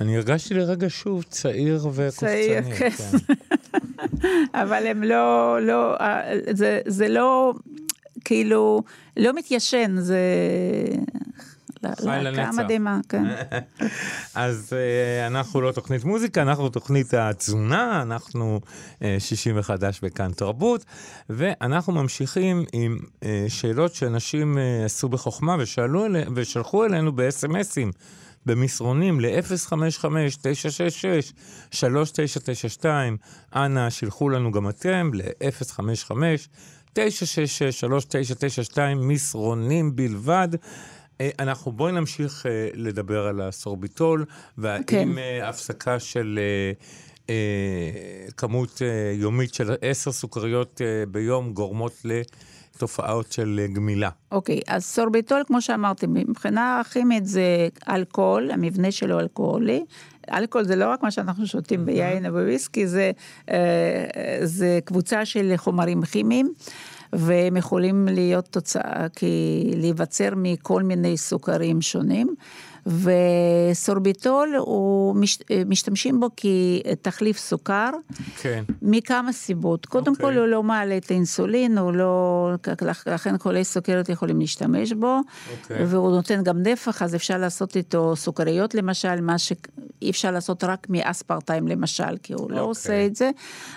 אני הרגשתי לרגע שוב צעיר וקופצני. צעיר, כן. אבל הם לא, לא, אה, זה, זה לא, כאילו, לא מתיישן, זה... חי להקה לנצח. מדהימה, כן. אז אה, אנחנו לא תוכנית מוזיקה, אנחנו תוכנית התזונה, אנחנו אה, שישים וחדש בכאן תרבות, ואנחנו ממשיכים עם אה, שאלות שאנשים אה, עשו בחוכמה ושאלו ושלחו אלינו ב-SMSים. במסרונים ל-055-966-3992. אנא, שילחו לנו גם אתם ל-055-966-3992, מסרונים בלבד. אה, אנחנו בואי נמשיך אה, לדבר על הסורביטול, והאם כן. הפסקה של כמות יומית של עשר סוכריות ביום גורמות לתופעות של אה, גמילה. אוקיי, אז סורביטול, כמו שאמרתי, מבחינה כימית זה אלכוהול, המבנה שלו אלכוהולי. אלכוהול זה לא רק מה שאנחנו שותים ביין או בוויסקי, זה, זה קבוצה של חומרים כימיים. והם יכולים להיות תוצאה, כי להיווצר מכל מיני סוכרים שונים. וסורביטול, הוא מש, משתמשים בו כתחליף סוכר, כן. מכמה סיבות. קודם אוקיי. כל, הוא לא מעלה את האינסולין, הוא לא... לכן חולי סוכרת יכולים להשתמש בו, אוקיי. והוא נותן גם נפח, אז אפשר לעשות איתו סוכריות למשל, מה שאי אפשר לעשות רק מאספרטיים למשל, כי הוא לא אוקיי. עושה את זה,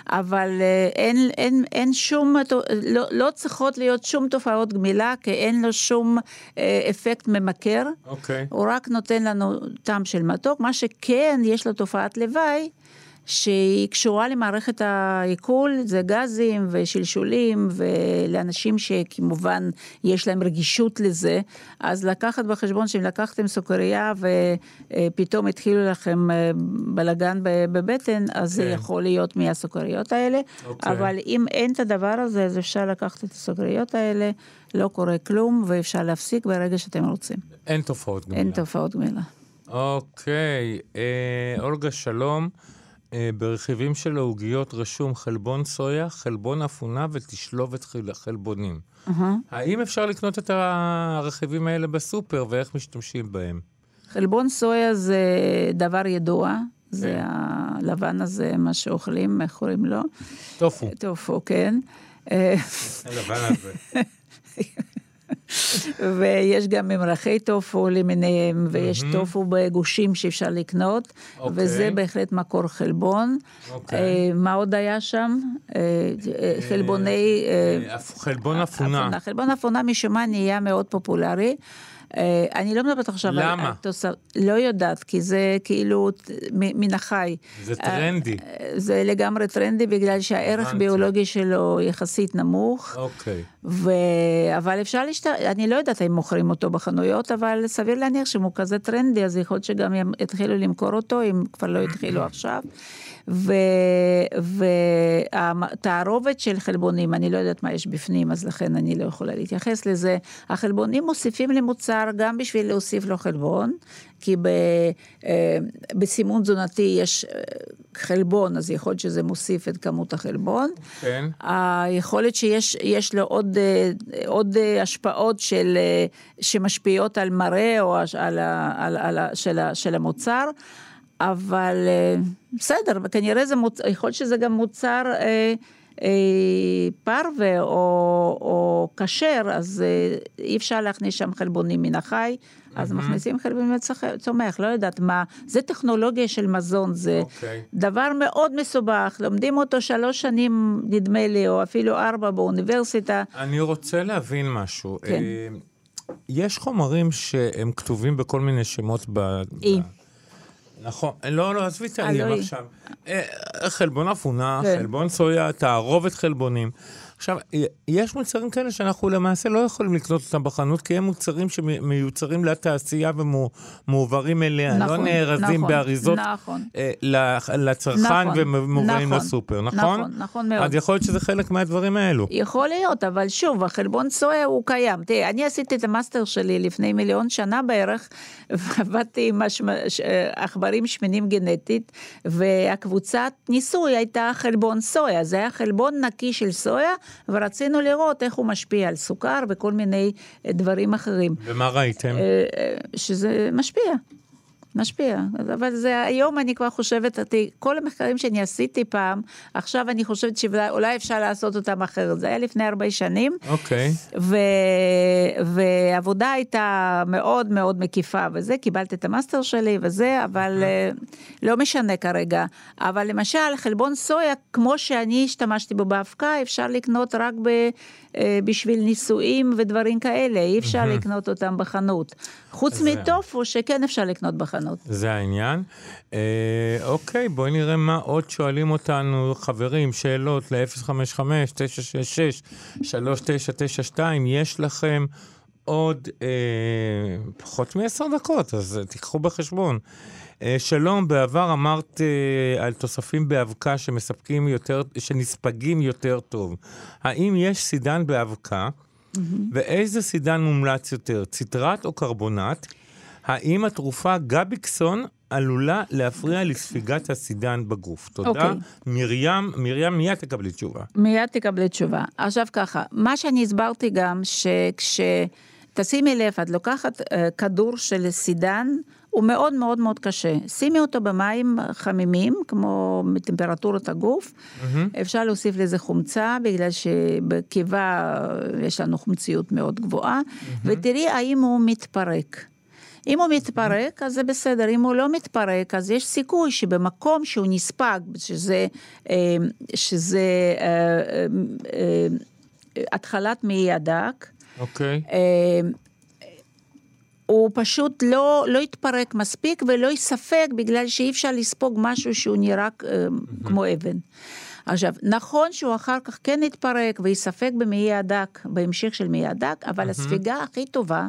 אבל אה, אין, אין, אין שום, לא, לא צריכות להיות שום תופעות גמילה, כי אין לו שום אה, אפקט ממכר. אוקיי. הוא רק נותן לנו טעם של מתוק, מה שכן, יש לו תופעת לוואי. שהיא קשורה למערכת העיכול, זה גזים ושלשולים, ולאנשים שכמובן יש להם רגישות לזה, אז לקחת בחשבון שאם לקחתם סוכריה ופתאום התחילו לכם אה, בלגן בבטן, אז זה כן. יכול להיות מהסוכריות האלה, אוקיי. אבל אם אין את הדבר הזה, אז אפשר לקחת את הסוכריות האלה, לא קורה כלום, ואפשר להפסיק ברגע שאתם רוצים. אין תופעות גמילה. אין תופעות גמילה. אוקיי, אה, אולגה, שלום. אה, ברכיבים של העוגיות רשום חלבון סויה, חלבון אפונה ותשלובת חלבונים. האם אפשר לקנות את הרכיבים האלה בסופר ואיך משתמשים בהם? חלבון סויה זה דבר ידוע, זה הלבן הזה, מה שאוכלים, איך קוראים לו? טופו. טופו, כן. הלבן הזה. ויש גם ממרחי טופו למיניהם, ויש טופו בגושים שאפשר לקנות, אוקיי. וזה בהחלט מקור חלבון. אוקיי. אה, מה עוד היה שם? אה, אה, חלבוני... אה, אה, חלבון אפונה. חלבון אפונה משום מה נהיה מאוד פופולרי. אה, אני לא מדברת עכשיו על... למה? על תוסף- לא יודעת, כי זה כאילו מן החי. זה טרנדי. אה, זה לגמרי טרנדי, בגלל שהערך. ביולוגי שלו יחסית נמוך. אוקיי. ו... אבל אפשר להשת... אני לא יודעת אם מוכרים אותו בחנויות, אבל סביר להניח שאם הוא כזה טרנדי, אז יכול להיות שגם יתחילו למכור אותו, אם כבר לא התחילו עכשיו. והתערובת של חלבונים, אני לא יודעת מה יש בפנים, אז לכן אני לא יכולה להתייחס לזה. החלבונים מוסיפים למוצר גם בשביל להוסיף לו חלבון, כי ב, אה, בסימון תזונתי יש אה, חלבון, אז יכול להיות שזה מוסיף את כמות החלבון. כן. היכולת שיש יש לו עוד, אה, עוד אה, השפעות של, שמשפיעות על מראה או על, על, על, ה- של, של המוצר, אבל אה, בסדר, כנראה זה מוצר, יכול להיות שזה גם מוצר אה, אה, פרווה או, או כשר, אז אה, אי אפשר להכניס שם חלבונים מן החי. אז מכניסים חלבונים מצומח, לא יודעת מה, זה טכנולוגיה של מזון, זה אוקיי. דבר מאוד מסובך, לומדים אותו שלוש שנים, נדמה לי, או אפילו ארבע באוניברסיטה. אני רוצה להבין משהו. כן. אה, יש חומרים שהם כתובים בכל מיני שמות ב... אי. ב- נכון, לא, לא, עזבי את אי. עכשיו. אה, חלבון אפונה, כן. חלבון סויה, תערובת חלבונים. עכשיו, יש מוצרים כאלה שאנחנו למעשה לא יכולים לקנות אותם בחנות, כי הם מוצרים שמיוצרים לתעשייה ומועברים אליה, לא נכון, נארזים נכון, באריזות נכון. אה, לצרכן נכון, ומובאים נכון, לסופר, נכון? נכון, נכון מאוד. אז יכול להיות שזה חלק מהדברים האלו. יכול להיות, אבל שוב, החלבון סויה הוא קיים. תראה, אני עשיתי את המאסטר שלי לפני מיליון שנה בערך, ועבדתי עם עכברים שמנים גנטית, והקבוצת ניסוי הייתה חלבון סויה. זה היה חלבון נקי של סויה, ורצינו לראות איך הוא משפיע על סוכר וכל מיני אה, דברים אחרים. ומה ראיתם? אה, אה, שזה משפיע. משפיע, אבל זה היום אני כבר חושבת, אותי, כל המחקרים שאני עשיתי פעם, עכשיו אני חושבת שאולי אפשר לעשות אותם אחרת. זה היה לפני הרבה שנים, אוקיי. ו... והעבודה הייתה מאוד מאוד מקיפה וזה, קיבלתי את המאסטר שלי וזה, אבל אה, לא משנה כרגע. אבל למשל, חלבון סויה, כמו שאני השתמשתי בו באבקה, אפשר לקנות רק ב... אה, בשביל ניסויים ודברים כאלה, אי אפשר לקנות אותם בחנות. חוץ זה- מטופו, שכן אפשר לקנות בחנות. זה העניין. אה, אוקיי, בואי נראה מה עוד שואלים אותנו חברים, שאלות ל-055-966-3992. יש לכם עוד אה, פחות מעשר דקות, אז אה, תיקחו בחשבון. אה, שלום, בעבר אמרת אה, על תוספים באבקה שמספקים יותר, שנספגים יותר טוב. האם יש סידן באבקה, ואיזה סידן מומלץ יותר, ציטרט או קרבונט? האם התרופה גביקסון עלולה להפריע לספיגת הסידן בגוף? תודה. אוקיי. מרים, מרים, מיד תקבלי תשובה. מיד תקבלי תשובה. עכשיו ככה, מה שאני הסברתי גם, שכש... תשימי לב, את לוקחת uh, כדור של סידן, הוא מאוד מאוד מאוד קשה. שימי אותו במים חמימים, כמו מטמפרטורת הגוף. Mm-hmm. אפשר להוסיף לזה חומצה, בגלל שבקיבה יש לנו חומציות מאוד גבוהה, mm-hmm. ותראי האם הוא מתפרק. אם הוא מתפרק, אז זה בסדר, אם הוא לא מתפרק, אז יש סיכוי שבמקום שהוא נספג, שזה, אה, שזה אה, אה, התחלת מעי הדק, אוקיי. אה, הוא פשוט לא, לא יתפרק מספיק ולא ייספג בגלל שאי אפשר לספוג משהו שהוא נראה אה, כמו אבן. עכשיו, נכון שהוא אחר כך כן יתפרק וייספג במעי הדק, בהמשך של מעי הדק, אבל הספיגה הכי טובה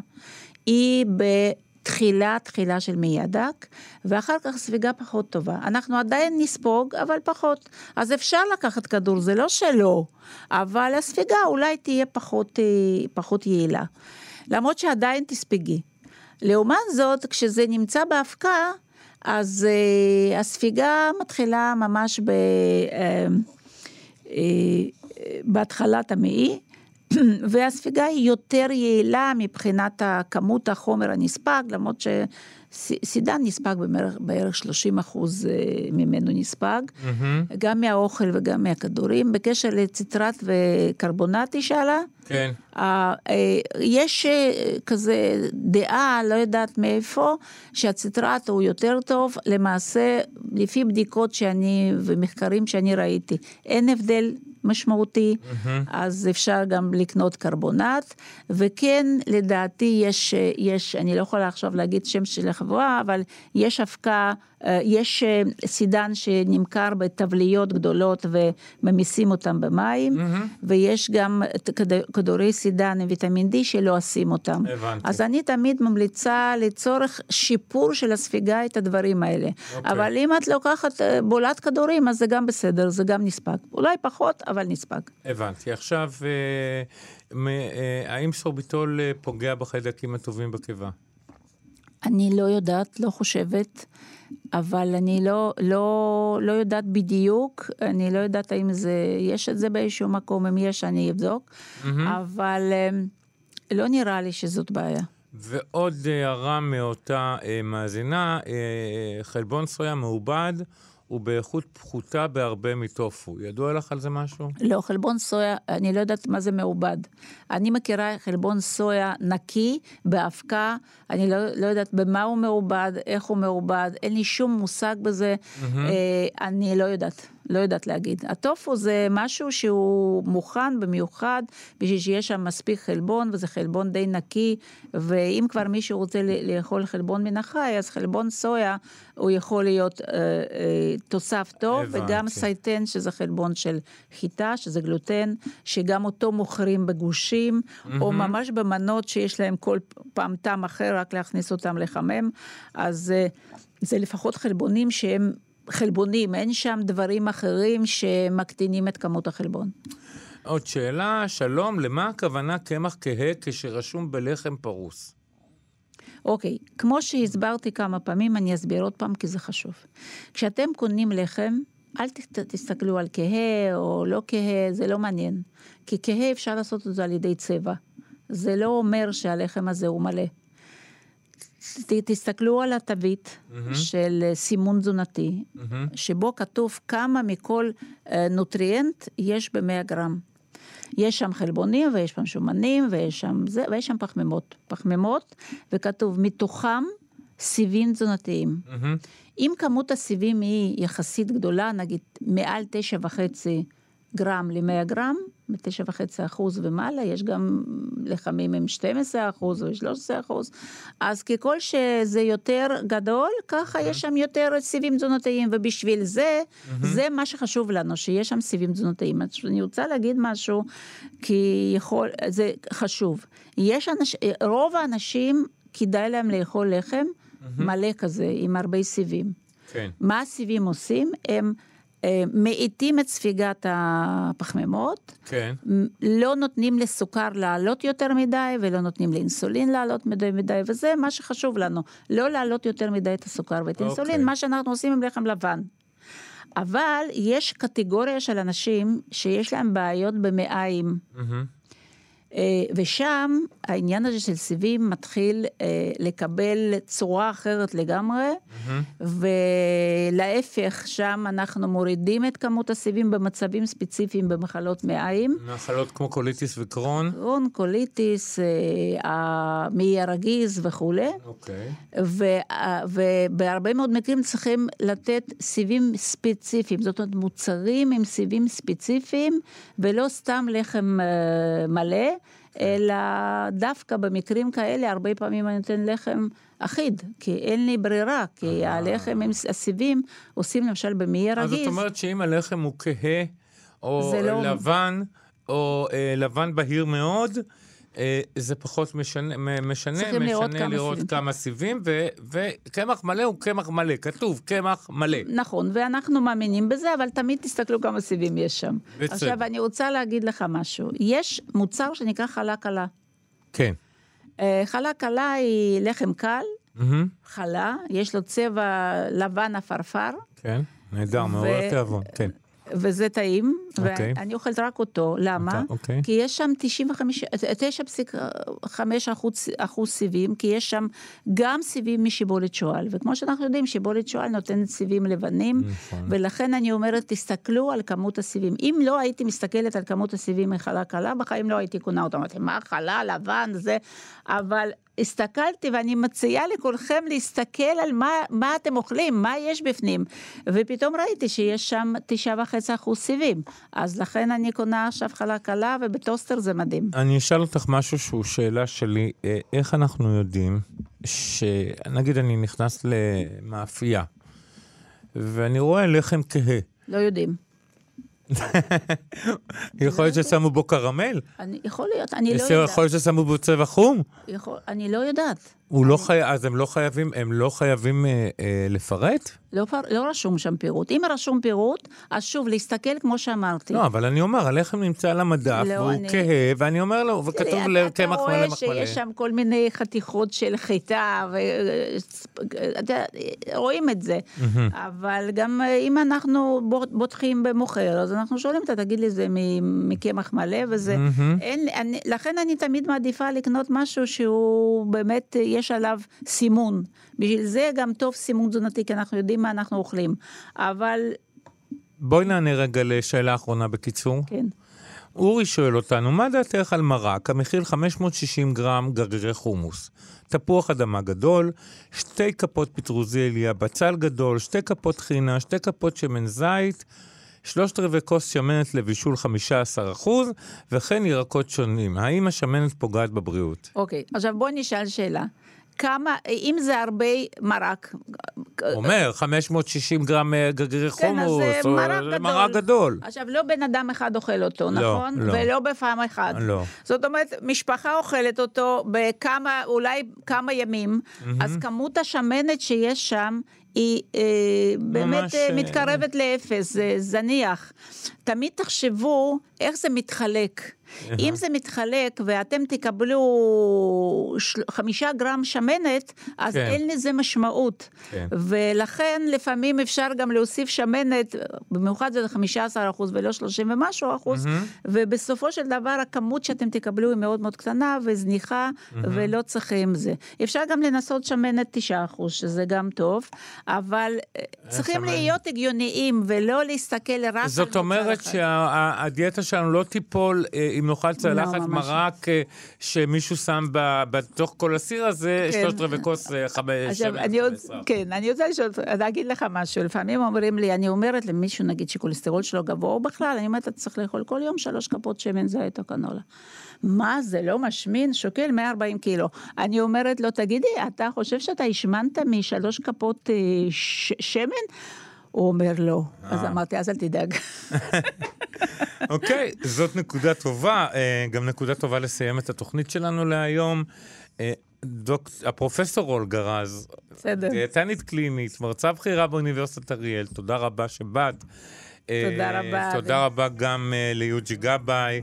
היא בתחילה, תחילה של מעי הדק, ואחר כך ספיגה פחות טובה. אנחנו עדיין נספוג, אבל פחות. אז אפשר לקחת כדור, זה לא שלא, אבל הספיגה אולי תהיה פחות, אה, פחות יעילה. למרות שעדיין תספגי. לעומת זאת, כשזה נמצא באבקה, אז uh, הספיגה מתחילה ממש ב, uh, uh, בהתחלת המעי, והספיגה היא יותר יעילה מבחינת כמות החומר הנספג, למרות שסידן נספג בערך, בערך 30 אחוז uh, ממנו נספג, Mm-hmm. גם מהאוכל וגם מהכדורים. בקשר לציטרט וקרבונט היא שאלה? כן. אה, אה, יש אה, כזה דעה, לא יודעת מאיפה, שהציטרט הוא יותר טוב, למעשה, לפי בדיקות שאני ומחקרים שאני ראיתי, אין הבדל משמעותי, אז אפשר גם לקנות קרבונט, וכן, לדעתי יש, אה, יש, אני לא יכולה עכשיו להגיד שם של החברה, אבל יש אבקה, יש סידן שנמכר בתבליות גדולות וממיסים אותם במים, ויש גם כדורי סידן עם ויטמין D שלא עושים אותם. הבנתי. אז אני תמיד ממליצה לצורך שיפור של הספיגה את הדברים האלה. אוקיי. אבל אם את לוקחת אה, בולת כדורים, אז זה גם בסדר, זה גם נספג. אולי פחות, אבל נספג. הבנתי. עכשיו, אה, אה, האם סורביטול פוגע בחיידקים הטובים בקיבה? אני לא יודעת, לא חושבת, אבל אני לא, לא, לא יודעת בדיוק, אני לא יודעת האם זה, יש את זה באיזשהו מקום, אם יש אני אבדוק, אבל אמ, לא נראה לי שזאת בעיה. ועוד הערה מאותה אה, מאזינה, אה, חלבון סויה מעובד הוא באיכות פחותה בהרבה מטופו. ידוע לך על זה משהו? לא, חלבון סויה, אני לא יודעת מה זה מעובד. אני מכירה חלבון סויה נקי, באבקה, אני לא, לא יודעת במה הוא מעובד, איך הוא מעובד, אין לי שום מושג בזה, אה, אני לא יודעת. לא יודעת להגיד. הטופו זה משהו שהוא מוכן במיוחד בשביל שיש שם מספיק חלבון, וזה חלבון די נקי, ואם כבר מישהו רוצה לאכול חלבון מן החי, אז חלבון סויה הוא יכול להיות אה, אה, תוסף טוב, הבנתי. וגם סייטן, שזה חלבון של חיטה, שזה גלוטן, שגם אותו מוכרים בגושים, או ממש במנות שיש להם כל פעם טעם אחר, רק להכניס אותם לחמם. אז אה, זה לפחות חלבונים שהם חלבונים, אין שם דברים אחרים שמקטינים את כמות החלבון. עוד שאלה, שלום, למה הכוונה קמח כהה כשרשום בלחם פרוס? אוקיי, כמו שהסברתי כמה פעמים, אני אסביר עוד פעם כי זה חשוב. כשאתם קונים לחם, אל תסתכלו על כהה או לא כהה, זה לא מעניין. כי כהה אפשר לעשות את זה על ידי צבע. זה לא אומר שהלחם הזה הוא מלא. ת, תסתכלו על התווית של אה, סימון תזונתי, שבו כתוב כמה מכל אה, נוטריאנט יש ב-100 גרם. יש שם חלבונים ויש שם שומנים ויש שם זה, ויש שם פחמימות. פחמימות, וכתוב מתוכם סיבים תזונתיים. אם כמות הסיבים היא יחסית גדולה, נגיד מעל תשע וחצי גרם ל-100 גרם, בתשע וחצי אחוז ומעלה, יש גם לחמים עם 12 אחוז או 13 אחוז, אז ככל שזה יותר גדול, ככה יש שם יותר סיבים תזונתיים, ובשביל זה, זה מה שחשוב לנו, שיש שם סיבים תזונתיים. אז אני רוצה להגיד משהו, כי יכול, זה חשוב. יש אנשים, רוב האנשים, כדאי להם לאכול לחם מלא כזה, עם הרבה סיבים. כן. מה הסיבים עושים? הם מאיטים את ספיגת הפחמימות, כן. לא נותנים לסוכר לעלות יותר מדי, ולא נותנים לאינסולין לעלות מדי מדי, וזה מה שחשוב לנו, לא להעלות יותר מדי את הסוכר ואת האינסולין, אוקיי. מה שאנחנו עושים עם לחם לבן. אבל יש קטגוריה של אנשים שיש להם בעיות במעיים. אה, ושם העניין הזה של סיבים מתחיל אה, לקבל צורה אחרת לגמרי, ולהפך, שם אנחנו מורידים את כמות הסיבים במצבים ספציפיים במחלות מעיים. מחלות כמו קוליטיס וקרון. קרון, קוליטיס, אה, המעי הרגיז וכולי. אוקיי. ו- ובהרבה מאוד מקרים צריכים לתת סיבים ספציפיים, זאת אומרת מוצרים עם סיבים ספציפיים, ולא סתם לחם אה, מלא, אלא דווקא במקרים כאלה, הרבה פעמים אני נותן לחם אחיד, כי אין לי ברירה, כי הלחם עם הסיבים עושים למשל במעי אז הרגיז. זאת אומרת שאם הלחם הוא כהה, או לא- לבן, או אה, לבן בהיר מאוד, אה, זה פחות משנה, משנה, צריכים לראות משנה כמה לראות סיבים. כמה סיבים, ו- וקמח מלא הוא קמח מלא, כתוב קמח מלא. נכון, ואנחנו מאמינים בזה, אבל תמיד תסתכלו כמה סיבים יש שם. בצדק. עכשיו, אני רוצה להגיד לך משהו. יש מוצר שנקרא חלה קלה. כן. אה, חלה קלה היא לחם קל, מהמם. חלה, יש לו צבע לבן עפרפר, כן, נהדר, מעורר תיאבון, כן. וזה טעים, אוקיי. ואני אוכלת רק אותו, למה? אוקיי. כי יש שם 9.5 אחוז, אחוז סיבים, כי יש שם גם סיבים משיבולת שועל, וכמו שאנחנו יודעים, שיבולת שועל נותנת סיבים לבנים, נכון. ולכן אני אומרת, תסתכלו על כמות הסיבים. אם לא הייתי מסתכלת על כמות הסיבים מחלה קלה, בחיים לא הייתי קונה אותם. אמרתי, מה חלה, לבן, זה... אבל הסתכלתי, ואני מציעה לכולכם להסתכל על מה, מה אתם אוכלים, מה יש בפנים. ופתאום ראיתי שיש שם תשעה וחצי אחוז סיבים. אז לכן אני קונה עכשיו חלה קלה, ובטוסטר זה מדהים. אני אשאל אותך משהו שהוא שאלה שלי, אה, איך אנחנו יודעים שנגיד אני נכנס למאפייה, ואני רואה לחם כהה, לא יודעים. יכול להיות ששמו בו קרמל? יכול להיות, אני לא יכול יודעת. להיות ששמו בו צבע חום? יכול, אני לא יודעת. לא. אז הם לא חייבים, הם לא חייבים אה, אה, לפרט? לא, לא רשום שם פירוט. אם רשום פירוט, אז שוב, להסתכל כמו שאמרתי. לא, אבל אני אומר, הלחם נמצא על המדף, לא, והוא אני- כהה, ואני אומר לו, וכתוב תראה, ל- אתה קמח מלא רואה מח מלא. שיש שם כל מיני חתיכות של חיטה, ו... אתה רואים את זה. אבל גם אם אנחנו בוט- בוטחים במוכר, אז אנחנו שואלים אותה, תגיד לי, זה מקמח מלא וזה... אין, אני, לכן אני תמיד מעדיפה לקנות משהו שהוא באמת, יש עליו סימון. בשביל זה גם טוב סימון תזונתי, כי אנחנו יודעים מה אנחנו אוכלים. אבל, בואי נענה רגע לשאלה אחרונה בקיצור. כן. אורי שואל אותנו, מה דעתך על מרק המכיל 560 גרם גרגירי חומוס? תפוח אדמה גדול, שתי כפות פטרוזיליה, בצל גדול, שתי כפות חינה, שתי כפות שמן זית, שלושת רבעי כוס שמנת לבישול 15%, וכן ירקות שונים. האם השמנת פוגעת בבריאות? אוקיי, עכשיו בואי נשאל שאלה. כמה, אם זה הרבה מרק, אומר, 560 גרם אה, גרגירי כן, חומוס, או- מרק זה גדול. מרק גדול. עכשיו, לא בן אדם אחד אוכל אותו, לא, נכון? לא. ולא בפעם אחת. לא. זאת אומרת, משפחה אוכלת אותו בכמה, אולי כמה ימים, אז כמות השמנת שיש שם היא אה, באמת ממש, אה, אה, מתקרבת לאפס, זה זניח. תמיד תחשבו איך זה מתחלק. אם זה מתחלק ואתם תקבלו של- חמישה גרם שמנת, אז כן. אין לזה משמעות. כן. ולכן לפעמים אפשר גם להוסיף שמנת, במיוחד זה 15 אחוז ולא 30 ומשהו אחוז, ובסופו של דבר הכמות שאתם תקבלו היא מאוד מאוד קטנה וזניחה, ולא צריכים זה. אפשר גם לנסות שמנת 9 אחוז, שזה גם טוב, אבל אה, צריכים. להיות הגיוניים ולא להסתכל רק על זאת מוצר אומרת אחד. שהדיאטה שלנו לא תיפול אה, אם נאכל צלחת ממש מרק אה, שמישהו שם ב- בתוך כל הסיר הזה, כן. שלושת רבעי כוס חמש... אני עוד, 15. כן, אני רוצה לשאול, להגיד לך משהו, לפעמים אומרים לי, אני אומרת למישהו, נגיד, שכולסטרול שלו גבוה, בכלל, אני אומרת, אתה צריך לאכול כל יום שלוש כפות שמן זית או קנולה. מה, זה לא משמין? שוקל 140 קילו. אני אומרת לו, תגידי, אתה חושב שאתה השמנת משלוש כפות אה, ש- שמן? הוא אומר לא. אז אמרתי, אז אל תדאג. אוקיי, זאת נקודה טובה, אה, גם נקודה טובה לסיים את התוכנית שלנו להיום. אה, דוק... הפרופסור אולגה רז. דיאטנית קלינית, מרצה בכירה באוניברסיטת אריאל, תודה רבה שבאת. אה, תודה רבה, תודה. רבה גם אה, ליוג'י גבאי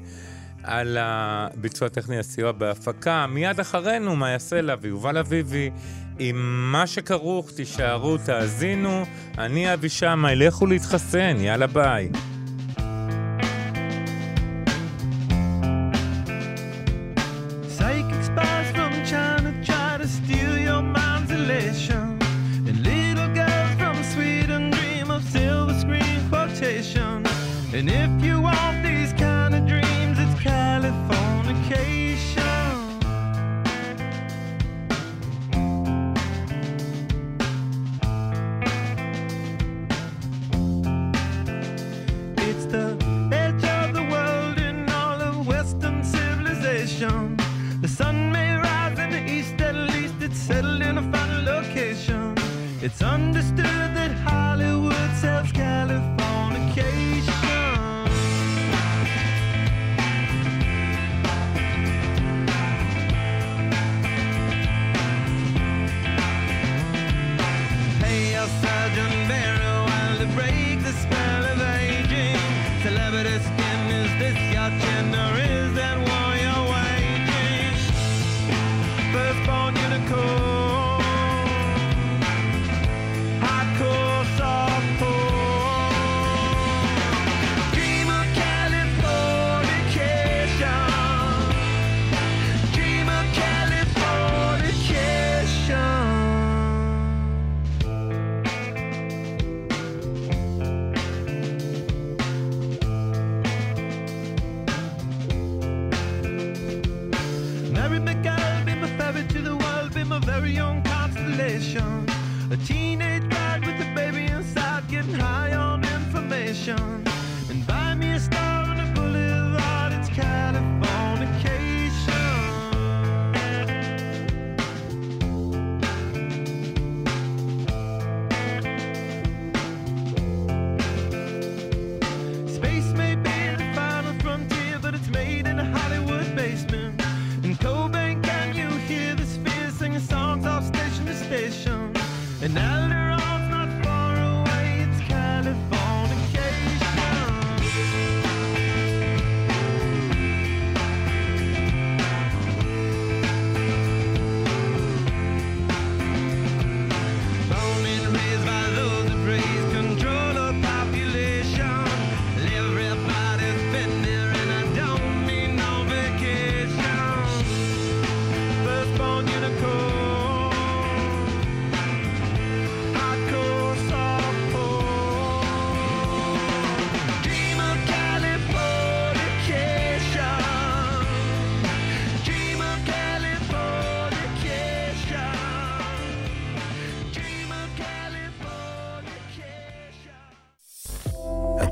על הביצוע הטכני הסיוע בהפקה. מיד אחרינו, מאיה סלע ויובל אביבי. עם מה שכרוך, תישארו, תאזינו. אני אבי שמאי, לכו להתחסן, יאללה ביי.